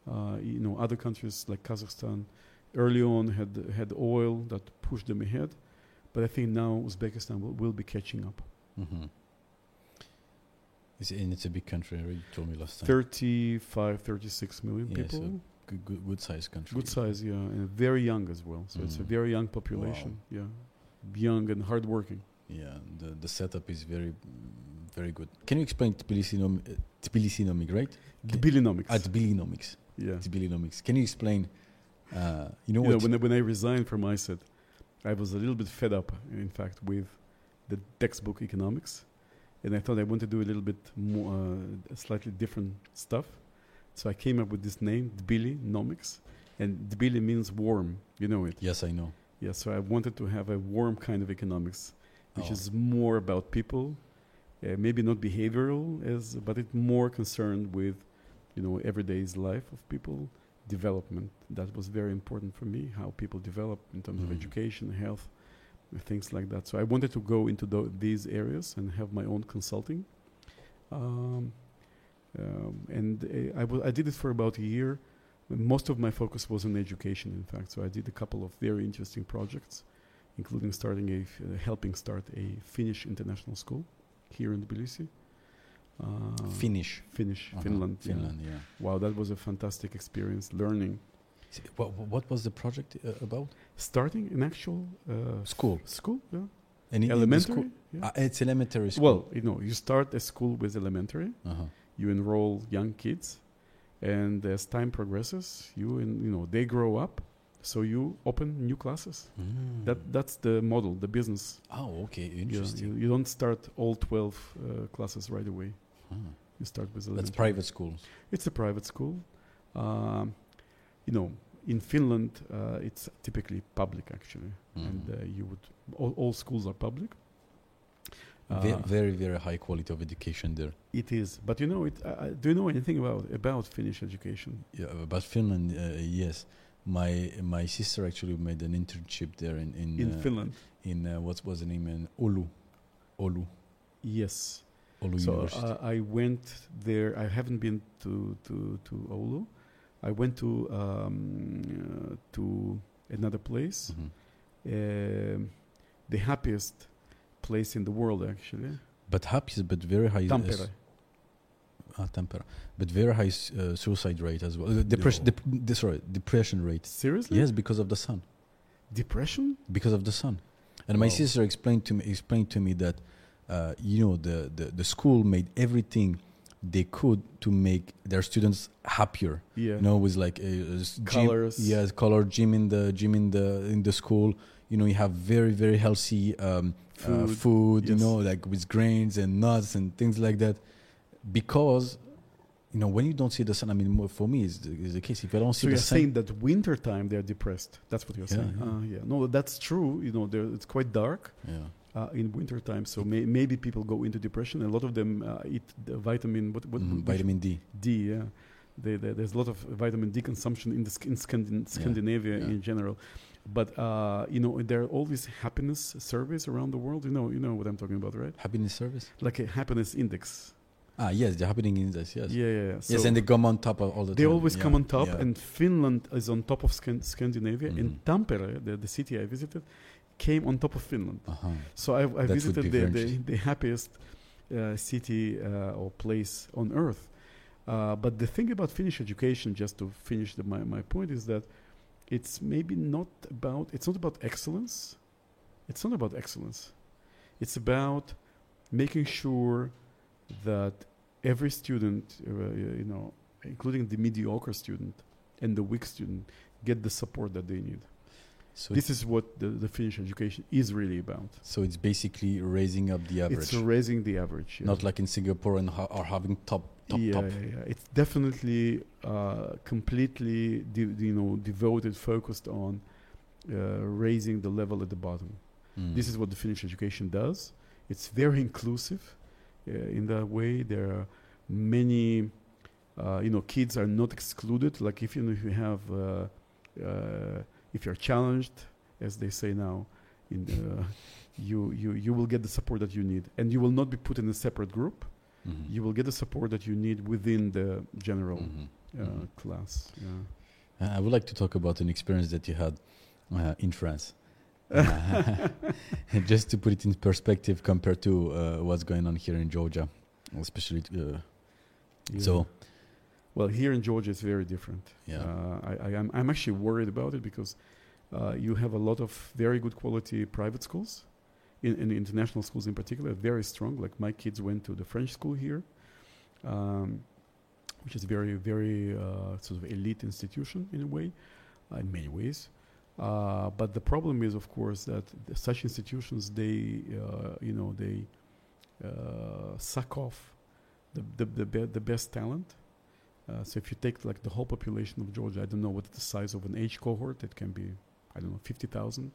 Uh, you know, other countries like Kazakhstan early on had had oil that pushed them ahead. But I think now Uzbekistan will, will be catching up. Hmm It's, and it's a big country. You told me last time. 35, 36 million Yeah, people. so good, good, good sized country. Good size, yeah, and very young as well. So it's a Mhm. very young population. Yeah, young and hardworking. Yeah, the the setup is very, mm, very good. Can you explain Tbilisinom, uh, Tbilisinomic, right? Tbilinomics. Ah, Tbilinomics. yeah. Tbilinomics. Can you explain? Uh, you know You know, when I, when I resigned from ISET, I was a little bit fed up, in fact, with the textbook economics, and I thought I want to do a little bit more, uh, slightly different stuff. So I came up with this name, Tbilinomics, and Tbili means warm. You know it. yes, I know. Yeah, so I wanted to have a warm kind of economics, which Oh. is more about people, uh, maybe not behavioral, as but it's more concerned with, you know, everyday's life of people, development. That was very important for me, how people develop in terms of Mhm. education, health, things like that. So I wanted to go into tho- these areas and have my own consulting. Um, um, and uh, I did it for about a year. Most of my focus was on education, in fact. So I did a couple of very interesting projects, including starting a, f- uh, helping start a Finnish international school here in Tbilisi. Uh, Finnish. Finnish, Uh-huh, Finland. yeah. Finland. Yeah. Wow, that was a fantastic experience learning. S- What, what was the project uh, about? Starting an actual uh, School. school, yeah. Any elementary. yeah. Uh, it's elementary school. Well, you know, you start a school with elementary. uh-huh. you enroll young kids and as time progresses you in, you know they grow up so you open new classes Mm. that that's the model the business oh, okay, interesting. you, you don't start all 12 uh, classes right away Ah. you start with elementary. That's elementary. private school. it's a private school um, you know in finland uh, it's typically public actually and Mhm. uh, you would all, all schools are public Ve- Uh, very, very high quality of education there. it is but you know it uh, uh, do you know anything about about finnish education Yeah, but Finland, uh, yes. My my sister actually made an internship there in in in uh, finland in uh, what was the name in Oulu, Oulu, yes Oulu So University. uh, I went there. I haven't been to to to Oulu. I went to um, uh, to another place, Mhm. um, the happiest place in the world, actually, But happy, but very high. uh, Tampere. ah, Tampere. But very high uh, suicide rate as well. Uh, depression. No. Dep- sorry, depression rate. Seriously? Yes, because of the sun. Depression? Because of the sun. And my sister explained to me explained to me that uh, you know the, the the school made everything they could to make their students happier. Yeah. You know, with like a, a gym, Colors. yes, color gym in the gym in the in the school. You know, you have very very healthy um, uh, Food. food. You know, like with grains and nuts and things like that, because. You know, when you don't see the sun, I mean, for me, is the, is the case. If I don't see So the sun, you're saying that winter time they're depressed. That's what you're Yeah, saying. yeah. Uh, yeah. No, that's true. You know, it's quite dark. yeah, uh, in winter time. So may, maybe people go into depression. A lot of them uh, eat the vitamin. What, what, which- vitamin D. D. Yeah, they, they, there's a lot of vitamin D consumption in, the, in Scandin- Scandinavia yeah. in general. But uh, you know, there are all these happiness surveys around the world. You know, you know what I'm talking about, right? Happiness service. Like a happiness index. Ah, yes, the happening in this, yes. Yeah, yeah. yeah. yes, and they come on top of all the they time. always Yeah, come on top, yeah. and Finland is on top of Scan- Scandinavia. Mhm. And Tampere, the, the city I visited, came on top of Finland. Uh-huh. So I, I visited the, the, the happiest uh, city uh, or place on earth. Uh, but the thing about Finnish education, just to finish the, my, my point, is that it's maybe not about it's not about excellence. It's not about excellence. It's about making sure that every student, uh, you know, including the mediocre student and the weak student, get the support that they need. So This is what the, the Finnish education is really about. so it's basically raising up the average, It's raising the average. not like in Singapore and ha- are having top top yeah, top. yeah, yeah. It's definitely uh, completely, de- you know, devoted, focused on uh, raising the level at the bottom. Mm. This is what the Finnish education does. It's very inclusive uh, in that way. There are many, uh, you know, kids are not excluded. Like if you know, if you have, uh, uh, if you're challenged, as they say now, in uh, you you you will get the support that you need, and you will not be put in a separate group. Mhm. You will get the support that you need within the general Mhm. uh, Mhm. class. Yeah. Uh, I would like to talk about an experience that you had uh, in France. <laughs> Uh, <laughs> Just to put it in perspective compared to uh, what's going on here in Georgia, especially. Uh, So, well, here in Georgia, it's very different. Yeah. Uh, I, I am I'm actually worried about it because uh, you have a lot of very good quality private schools, in, in international schools in particular, very strong. Like my kids went to the French school here, um, which is very very uh, sort of elite institution in a way, uh, in many ways. Uh, but the problem is, of course, that such institutions they uh, you know they uh, suck off the the the, be- the best talent. Uh, so if you take like the whole population of Georgia, I don't know what the size of an age cohort. It can be, I don't know, fifty thousand.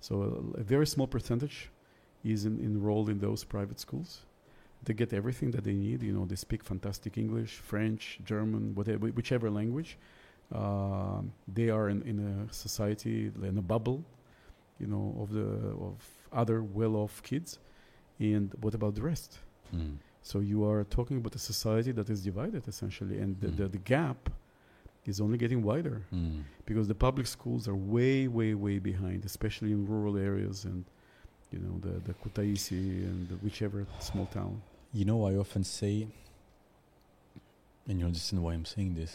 So a, a very small percentage is in, enrolled in those private schools. They get everything that they need. You know, they speak fantastic English, French, German, whatever, whichever language. Um, they are in, in a society, in a bubble, you know, of the of other well-off kids. And what about the rest? mm. So you are talking about a society that is divided essentially, and the, Mm. the, the gap is only getting wider Mm. because the public schools are way, way, way behind, especially in rural areas and you know the the Kutaisi and the whichever small town. You know, I often say, and you understand why I'm saying this.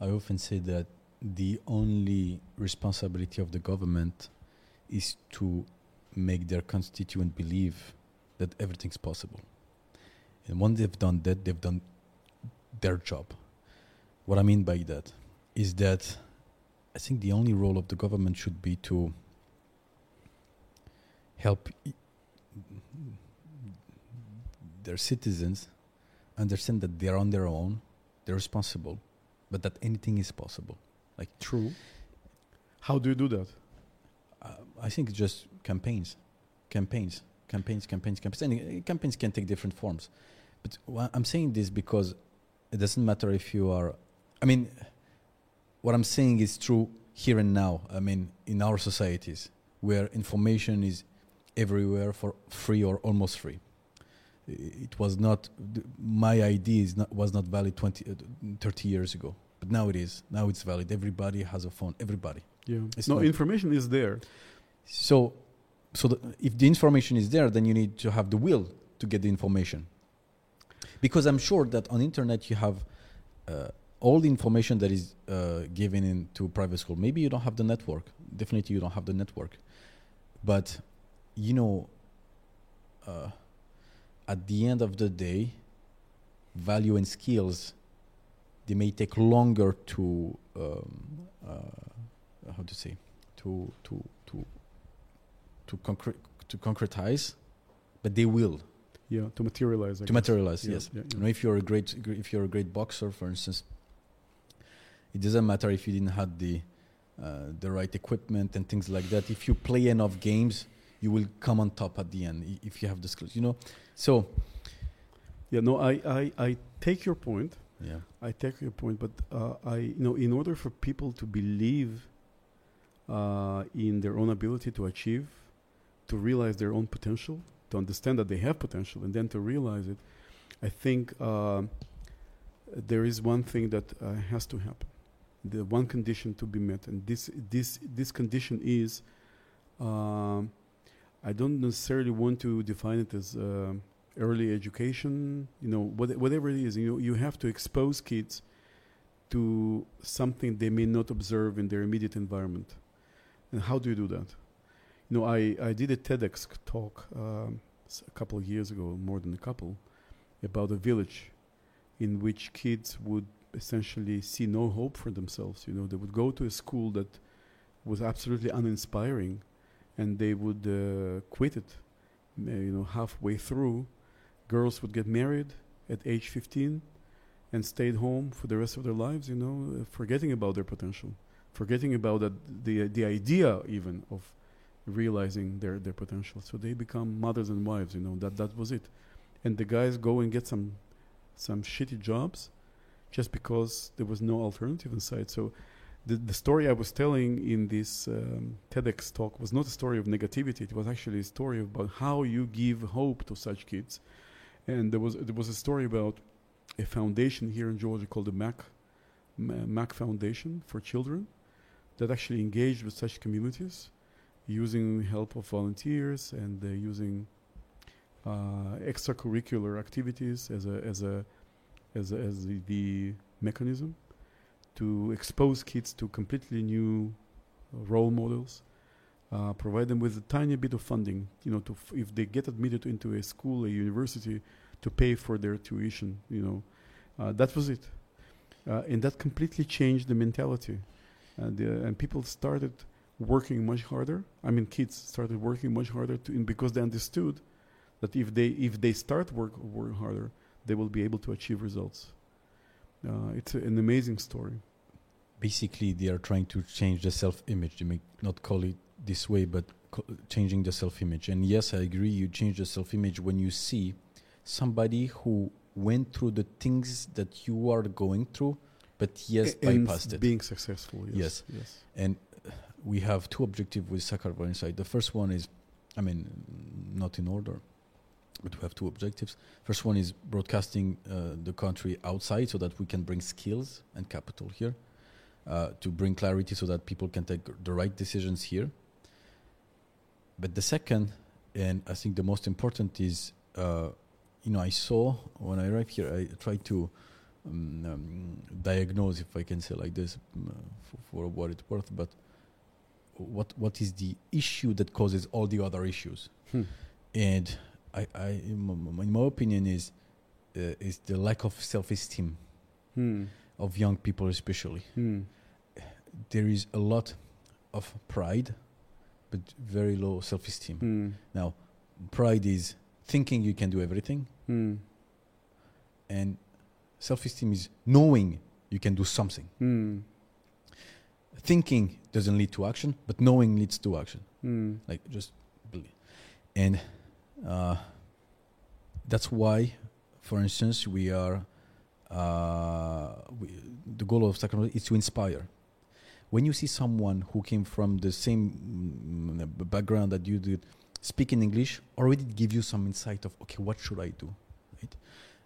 I often say that the only responsibility of the government is to make their constituent believe that everything's possible. And once they've done that, they've done their job. What I mean by that is that I think the only role of the government should be to help their citizens understand that they're on their own, they're responsible, but that anything is possible. Like true. How do you do that? Uh, I think just campaigns, campaigns, campaigns, campaigns, campaigns. And uh, campaigns can take different forms. But I'm saying this because it doesn't matter if you are. I mean, what I'm saying is true here and now. I mean, in our societies where information is everywhere for free or almost free. It was not my idea is not, was not valid 20, uh, 30 years ago, but now it is. Now it's valid. Everybody has a phone. Everybody. Yeah. It's no, information is there. So, so the, if the information is there, then you need to have the will to get the information. Because I'm sure that on internet you have uh, all the information that is uh, given into private school. Maybe you don't have the network. Definitely, you don't have the network. But you know, uh, at the end of the day, value and skills they may take longer to um, uh, how to say to to to to concrete to concretize, but they will Yeah, to materialize. I to guess. materialize. Yeah, yes, yeah, you know, if you're a great if you're a great boxer, for instance, it doesn't matter if you didn't have the uh, the right equipment and things like that. If you play enough games, you will come on top at the end if you have the skills. You know, so Yeah, no, I, I, I take your point. yeah, I take your point, but uh, I, you know, in order for people to believe uh, in their own ability to achieve, to realize their own potential, to understand that they have potential, and then to realize it, I think uh, there is one thing that uh, has to happen. The one condition to be met, and this this this condition is Um, I don't necessarily want to define it as uh, early education. You know, what, whatever it is, you know, you have to expose kids to something they may not observe in their immediate environment. And how do you do that? You know, I, I did a TEDx talk um, a couple of years ago, more than a couple, about a village in which kids would essentially see no hope for themselves. You know, they would go to a school that was absolutely uninspiring, and they would uh, quit it. You know, halfway through, girls would get married at age 15 and stayed home for the rest of their lives. You know, forgetting about their potential, forgetting about that the the idea even of realizing their their potential. So they become mothers and wives. You know, that that was it. And the guys go and get some some shitty jobs just because there was no alternative inside. So the, the story I was telling in this um, TEDx talk was not a story of negativity. It was actually a story about how you give hope to such kids. And there was there was a story about a foundation here in Georgia called the Mac Mac Foundation for Children that actually engaged with such communities using help of volunteers and uh, using uh, extracurricular activities as a as a as a, as the, the mechanism to expose kids to completely new role models, uh, provide them with a tiny bit of funding, you know, to f- if they get admitted into a school, a university, to pay for their tuition, you know, uh, that was it, uh, and that completely changed the mentality, and, uh, and people started working much harder. I mean, kids started working much harder to, because they understood that if they if they start work work harder, they will be able to achieve results. Uh, it's a, an amazing story. Basically, they are trying to change the self-image. They may not call it this way, but changing the self-image. And yes, I agree. You change the self-image when you see somebody who went through the things that you are going through, but yes, and bypassed it. Being successful. Yes. Yes. Yes. and we have two objectives with Sakartvelo Insight. The first one is, I mean, not in order, but we have two objectives. First one is broadcasting uh, the country outside so that we can bring skills and capital here, uh, to bring clarity so that people can take the right decisions here. But the second, and I think the most important is, uh, you know, I saw when I arrived here, I tried to um, um, diagnose, if I can say like this, uh, for, for what it's worth, but what what is the issue that causes all the other issues? Hmm. And I, I in, my opinion, is uh, is the lack of self-esteem Hmm. of young people, especially. Hmm. There is a lot of pride, but very low self-esteem. Hmm. Now, pride is thinking you can do everything, Hmm. and self-esteem is knowing you can do something. Thinking doesn't lead to action, but knowing leads to action. Hmm. like just believe. and uh, that's why for instance we are uh, we, the goal of Sakartvelo is to inspire when you see someone who came from the same mm, background that you did speak in english already give you some insight of okay what should i do right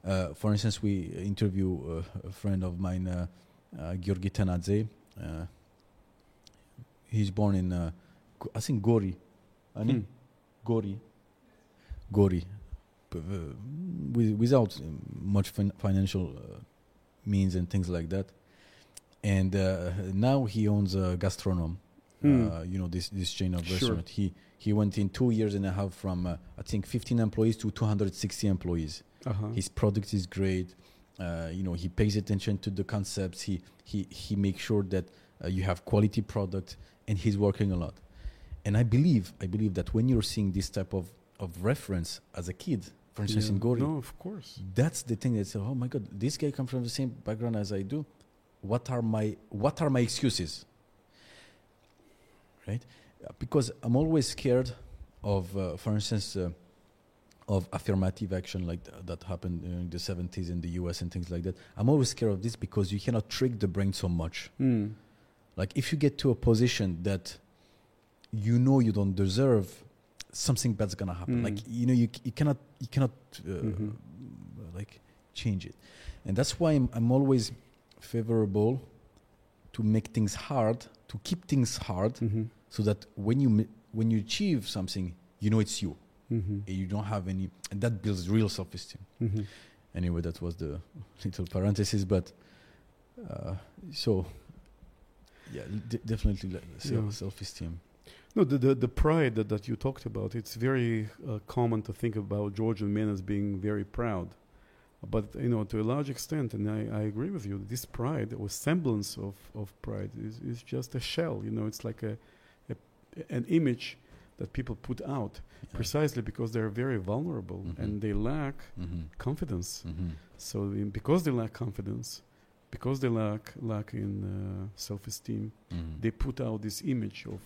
uh, for instance we interview uh, a friend of mine uh, uh, Georgi Tanadze uh, he's born in uh, I think Gori. Ani? Hmm. Gori. Gori. Uh, with, without um, much fin- financial uh, means and things like that. And uh, now he owns a gastronome. Hmm. Uh, you know this this chain of Sure. restaurant. He he went in two years and a half from uh, I think 15 employees to 260 employees. Uh-huh. His product is great. Uh, you know, he pays attention to the concepts. He he he makes sure that uh, you have quality product, and he's working a lot. And I believe I believe that when you're seeing this type of of reference as a kid, for instance, Yeah. in Gori, No, of course. that's the thing that says, oh my god, this guy comes from the same background as I do. What are my what are my excuses? Right? Uh, Because I'm always scared of, uh, for instance, uh, of affirmative action like th- that happened in the 70s in the US and things like that. I'm always scared of this because you cannot trick the brain so much. Hmm. Like if you get to a position that you know you don't deserve, something bad's gonna happen. Mm. Like you know you you cannot you cannot uh, Mhm. like change it, and that's why I'm, I'm always favorable to make things hard, to keep things hard, Mhm. so that when you when you achieve something, you know it's you. Mm-hmm. You don't have any, and that builds real self-esteem. Mm-hmm. Anyway, that was the <laughs> little parenthesis, but uh, so yeah, d- definitely like self- self-esteem. No, the, the, the pride that, that you talked about, it's very uh, common to think about Georgian men as being very proud. But, you know, to a large extent, and I, I agree with you, this pride or semblance of, of pride is, is just a shell. You know, it's like a, a an image that people put out Yeah. precisely because they're very vulnerable Mhm. and they lack Mm-hmm. confidence. Mm-hmm. So in, because they lack confidence, because they lack lack in uh, self-esteem, Mm-hmm. they put out this image of,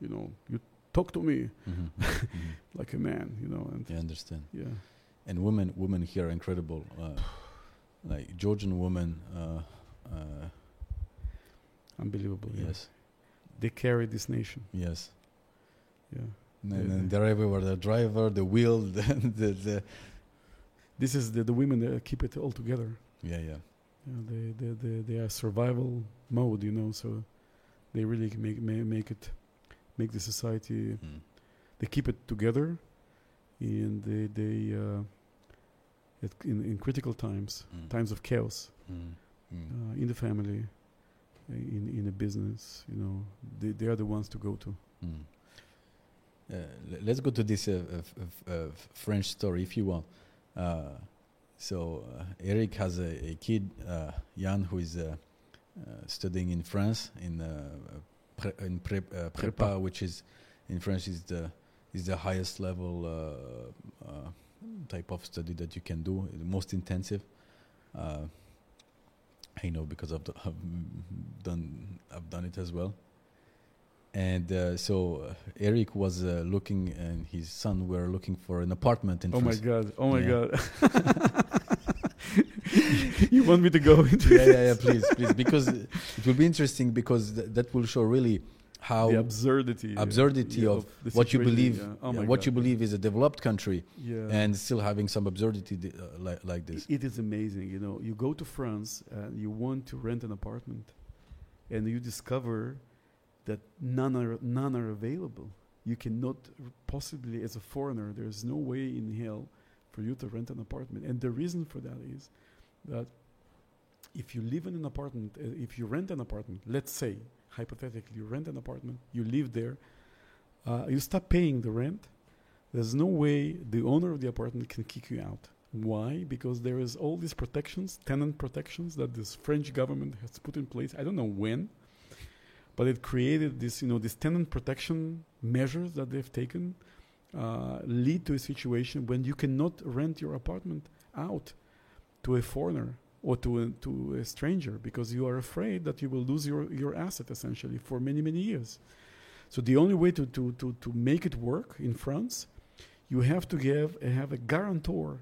you know, you talk to me Mm-hmm. <laughs> mm-hmm. like a man, you know, and I understand. yeah, And women, women here are incredible. Uh, like Georgian women, uh, uh, unbelievable. yeah. yes, they carry this nation. yes. Yeah, And, Yeah. and they're everywhere. The driver, the wheel, <laughs> the, the, the this is the the women that keep it all together. yeah, yeah. Yeah, they they they they are survival mode, you know, so they really make make, make it make the society Mm. they keep it together, and they they uh, at, in in critical times, Mm. times of chaos, Mm. Uh, in the family, uh, in in a business, you know, they they are the ones to go to. Mm. Uh, let's go to this uh, f- f- uh, f- French story, if you want. Uh, so uh, Eric has a, a kid, uh, Jan, who is uh, uh, studying in France in uh, pre- in prep, uh, prepa, Prepa. which is in French is the is the highest level uh, uh, type of study that you can do, the most intensive. Uh, I know because I've, do- <laughs> I've done I've done it as well. And uh, so uh, Eric was uh, looking, and his son were looking for an apartment in Oh my France. god! Oh my Yeah. god! <laughs> <laughs> <laughs> you want me to go into yeah, yeah, yeah, please, please, because it will be interesting because th- that will show really how the absurdity, absurdity yeah, of the what you believe, yeah. Oh yeah, what God. you believe is a developed country, and still having some absurdity di- uh, like like this. It is amazing, you know. You go to France and you want to rent an apartment, and you discover that none are none are available. You cannot r- possibly, as a foreigner, there is no way in hell for you to rent an apartment. And the reason for that is that if you live in an apartment, uh, if you rent an apartment, let's say hypothetically, you rent an apartment, you live there, uh, you stop paying the rent. There's no way the owner of the apartment can kick you out. Why? Because there is all these protections, tenant protections that this French government has put in place. I don't know when, but it created this, you know, these tenant protection measures that they've taken uh, lead to a situation when you cannot rent your apartment out to a foreigner or to a, to a stranger because you are afraid that you will lose your, your asset essentially for many many years. So the only way to, to, to, to make it work in France, you have to give have a guarantor,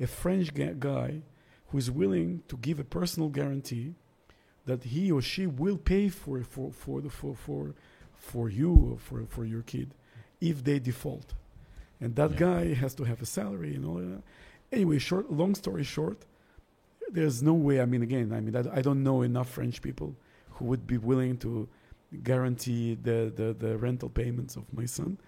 a French ga- guy who is willing to give a personal guarantee that he or she will pay for for for the for for for you or for for your kid if they default, and that Yeah. guy has to have a salary and all that. Anyway, short long story short, there's no way. I mean, again, I mean, I, I don't know enough French people who would be willing to guarantee the the, the rental payments of my son.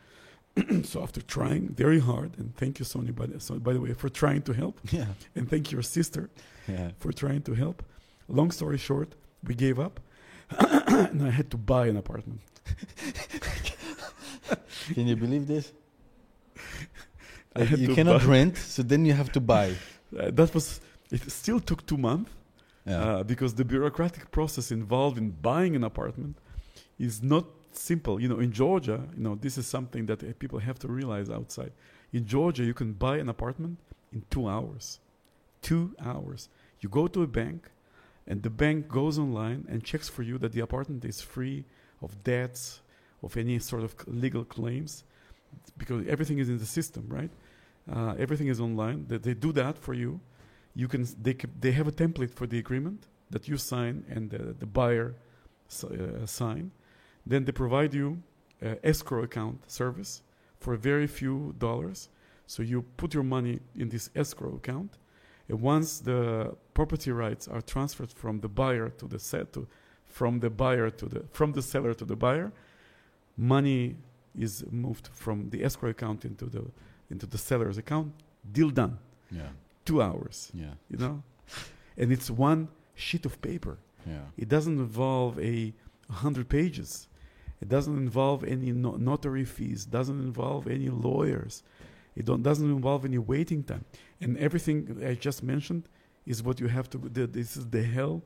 <clears throat> so after trying very hard, and thank you, Sonia, by the, so, by the way, for trying to help, Yeah, and thank your sister yeah. for trying to help. Long story short, we gave up, <clears throat> and I had to buy an apartment. <laughs> Can you believe this? <laughs> You cannot buy- rent, so then you have to buy. Uh, <laughs> that was. It still took two months Yeah. uh, because the bureaucratic process involved in buying an apartment is not simple. You know, in Georgia, you know, this is something that uh, people have to realize outside. In Georgia, you can buy an apartment in two hours. Two hours. You go to a bank, and the bank goes online and checks for you that the apartment is free of debts, of any sort of legal claims, because everything is in the system, right? Uh, everything is online. They, they do that for you. You can they they have a template for the agreement that you sign and the, the buyer uh, sign. Then they provide you uh, escrow account service for very few dollars. So you put your money in this escrow account, and once the property rights are transferred from the buyer to the set to from the buyer to the from the seller to the buyer, money is moved from the escrow account into the into the seller's account. Deal done. Yeah. Two hours. Yeah. You know, and it's one sheet of paper. Yeah. It doesn't involve a hundred pages. It doesn't involve any no- notary fees. Doesn't involve any lawyers. It don't, doesn't involve any waiting time. And everything I just mentioned is what you have to. The, this is the hell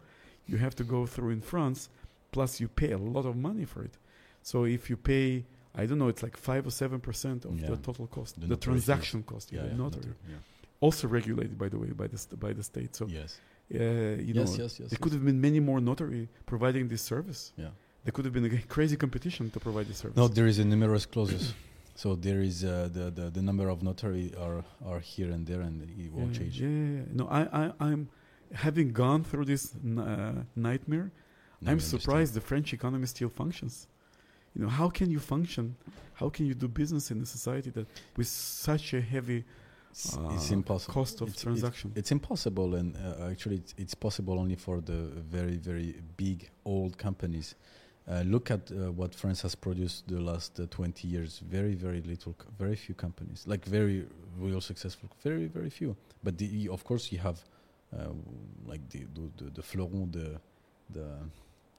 you have to go through in France. Plus, you pay a lot of money for it. So if you pay, I don't know, it's like five or seven percent of Yeah. the total cost, The the, transaction cost, yeah, yeah, notary. notary, Yeah. Also regulated, by the way, by the st- by the state. So Yes. uh, you know, yes. Yes. Yes. there could have been many more notary providing this service. Yeah. There could have been a crazy competition to provide this service. No, there is a numerous clauses. <clears throat> so there is uh, the, the the number of notary are are here and there, and it won't yeah, change. Yeah, yeah. No, I, I, I'm having gone through this n- uh, nightmare. Now I'm surprised the French economy still functions. You know, how can you function? How can you do business in a society that with such a heavy It's, uh, it's impossible. cost of It's- transaction? It's impossible, and uh, actually, it's, it's possible only for the very, very big old companies. Uh, look at uh, what France has produced the last uh, 20 years. Very, very little, c- very few companies, like very real successful, very, very few. But the, of course, you have uh, like the the, the the fleuron, the the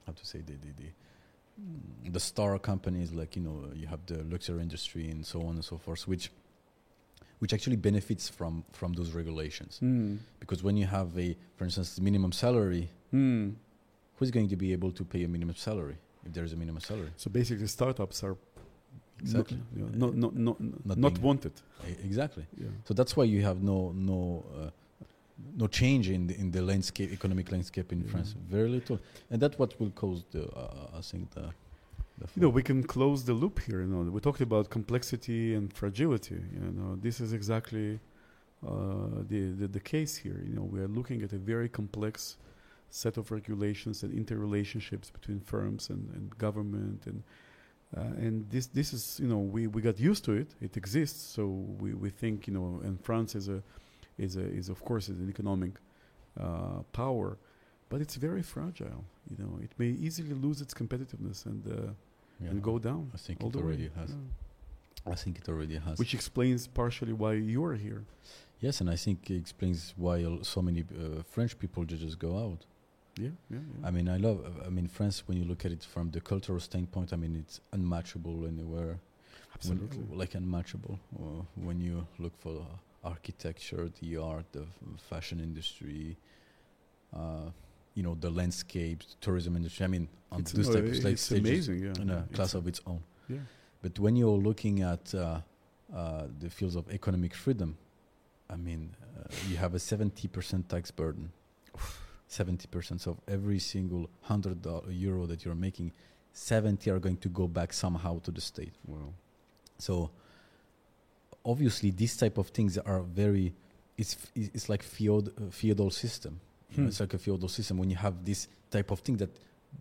how to say the the, the the star companies like you know you have the luxury industry and so on and so forth which which actually benefits from from those regulations Hmm. because when you have a for instance minimum salary Hmm. who's going to be able to pay a minimum salary if there is a minimum salary So basically, startups are Exactly. not, you know, not, not, not, Not not, wanted. Exactly Yeah. so that's why you have no no uh, no change in the in the landscape economic landscape in Yeah. France very little and that's what will cause the uh, I think the, the You know, we can close the loop here. You know, we talked about complexity and fragility. You know, this is exactly uh, the, the the case here. You know, we are looking at a very complex set of regulations and interrelationships between firms and, and government and uh, and this this is you know we, we got used to it. It exists, so we, we think you know. And France is a is a is of course is an economic uh, power, but it's very fragile. You know, it may easily lose its competitiveness and. Uh, yeah, and go down. I think all it the already way. has Yeah. I think it already has Which explains partially why you are here. Yes, and I think it explains why so many uh, French people just go out. Yeah, yeah. yeah. I mean, I love. I mean, France. When you look at it from the cultural standpoint, I mean, it's unmatchable anywhere. When- absolutely. like unmatchable. Uh, when you look for architecture, the art, the fashion industry, uh, you know, the landscapes, tourism industry. I mean, on It's, those no, type of it's stages amazing. Yeah, in a It's- class of its own. yeah. But when you're looking at uh, uh, the fields of economic freedom, I mean, uh, you have a 70% tax burden. 70% of every single hundred euro that you're making, 70 are going to go back somehow to the state. Wow. So obviously these type of things are very it's it's like feud, uh, feudal system. You Hmm. it's like a feudal system when you have this type of thing that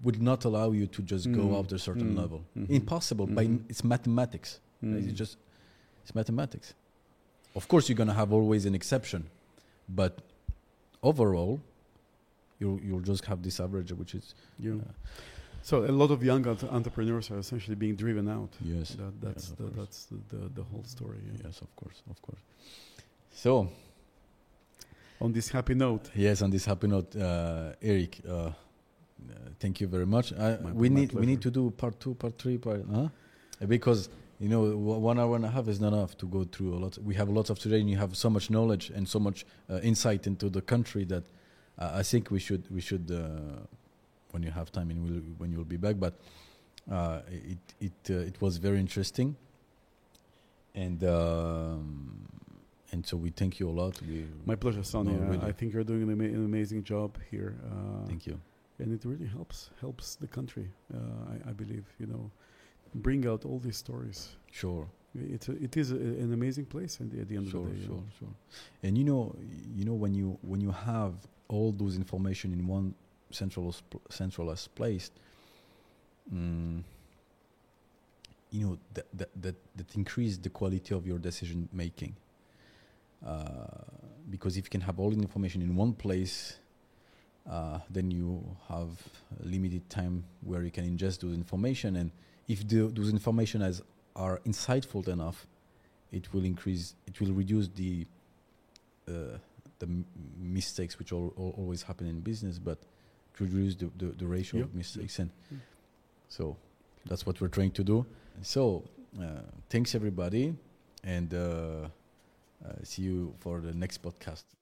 would not allow you to just go Mm. up to a certain Mm. level. Mhm. Impossible. By n- Mhm. it's mathematics. Mm. It's just it's mathematics. Of course, you're gonna have always an exception, but overall, you'll you'll just have this average, which is yeah. uh, So a lot of young entre- entrepreneurs are essentially being driven out. yes, That, that's Yes, the, course. that's the, the, the whole story. yeah. yes, of course, of course. So On this happy note, yes, on this happy note, uh, Eric, uh, uh, thank you very much. I, My- we my need we need to do part two, part three, part huh? Because you know w- one hour and a half is not enough to go through a lot. We have lots of today, and you have so much knowledge and so much uh, insight into the country that uh, I think we should we should uh, when you have time and we'll, when you'll be back. But uh, it it uh, it was very interesting, and um, and so we thank you a lot. We my pleasure, Sonny. No, Uh, really. I think you're doing an, ama- an amazing job here. Uh, thank you. and it really helps helps the country. Uh, I, I believe you know, bring out all these stories. Sure. It's a, it is a, an amazing place at the, at the end sure, of the day. sure, sure. And you know, you know when you when you have all those information in one centralized pl- centralized place, mm, you know that that that, that increase the quality of your decision making. Uh, because if you can have all the information in one place, uh, then you have limited time where you can ingest those information, and if the, those information has are insightful enough, it will increase. It will reduce the uh, the m- mistakes which al- al- always happen in business, but to reduce the, the, the ratio Yep. of mistakes. And Mm. so that's what we're trying to do. So uh, thanks everybody, and uh, see you for the next podcast.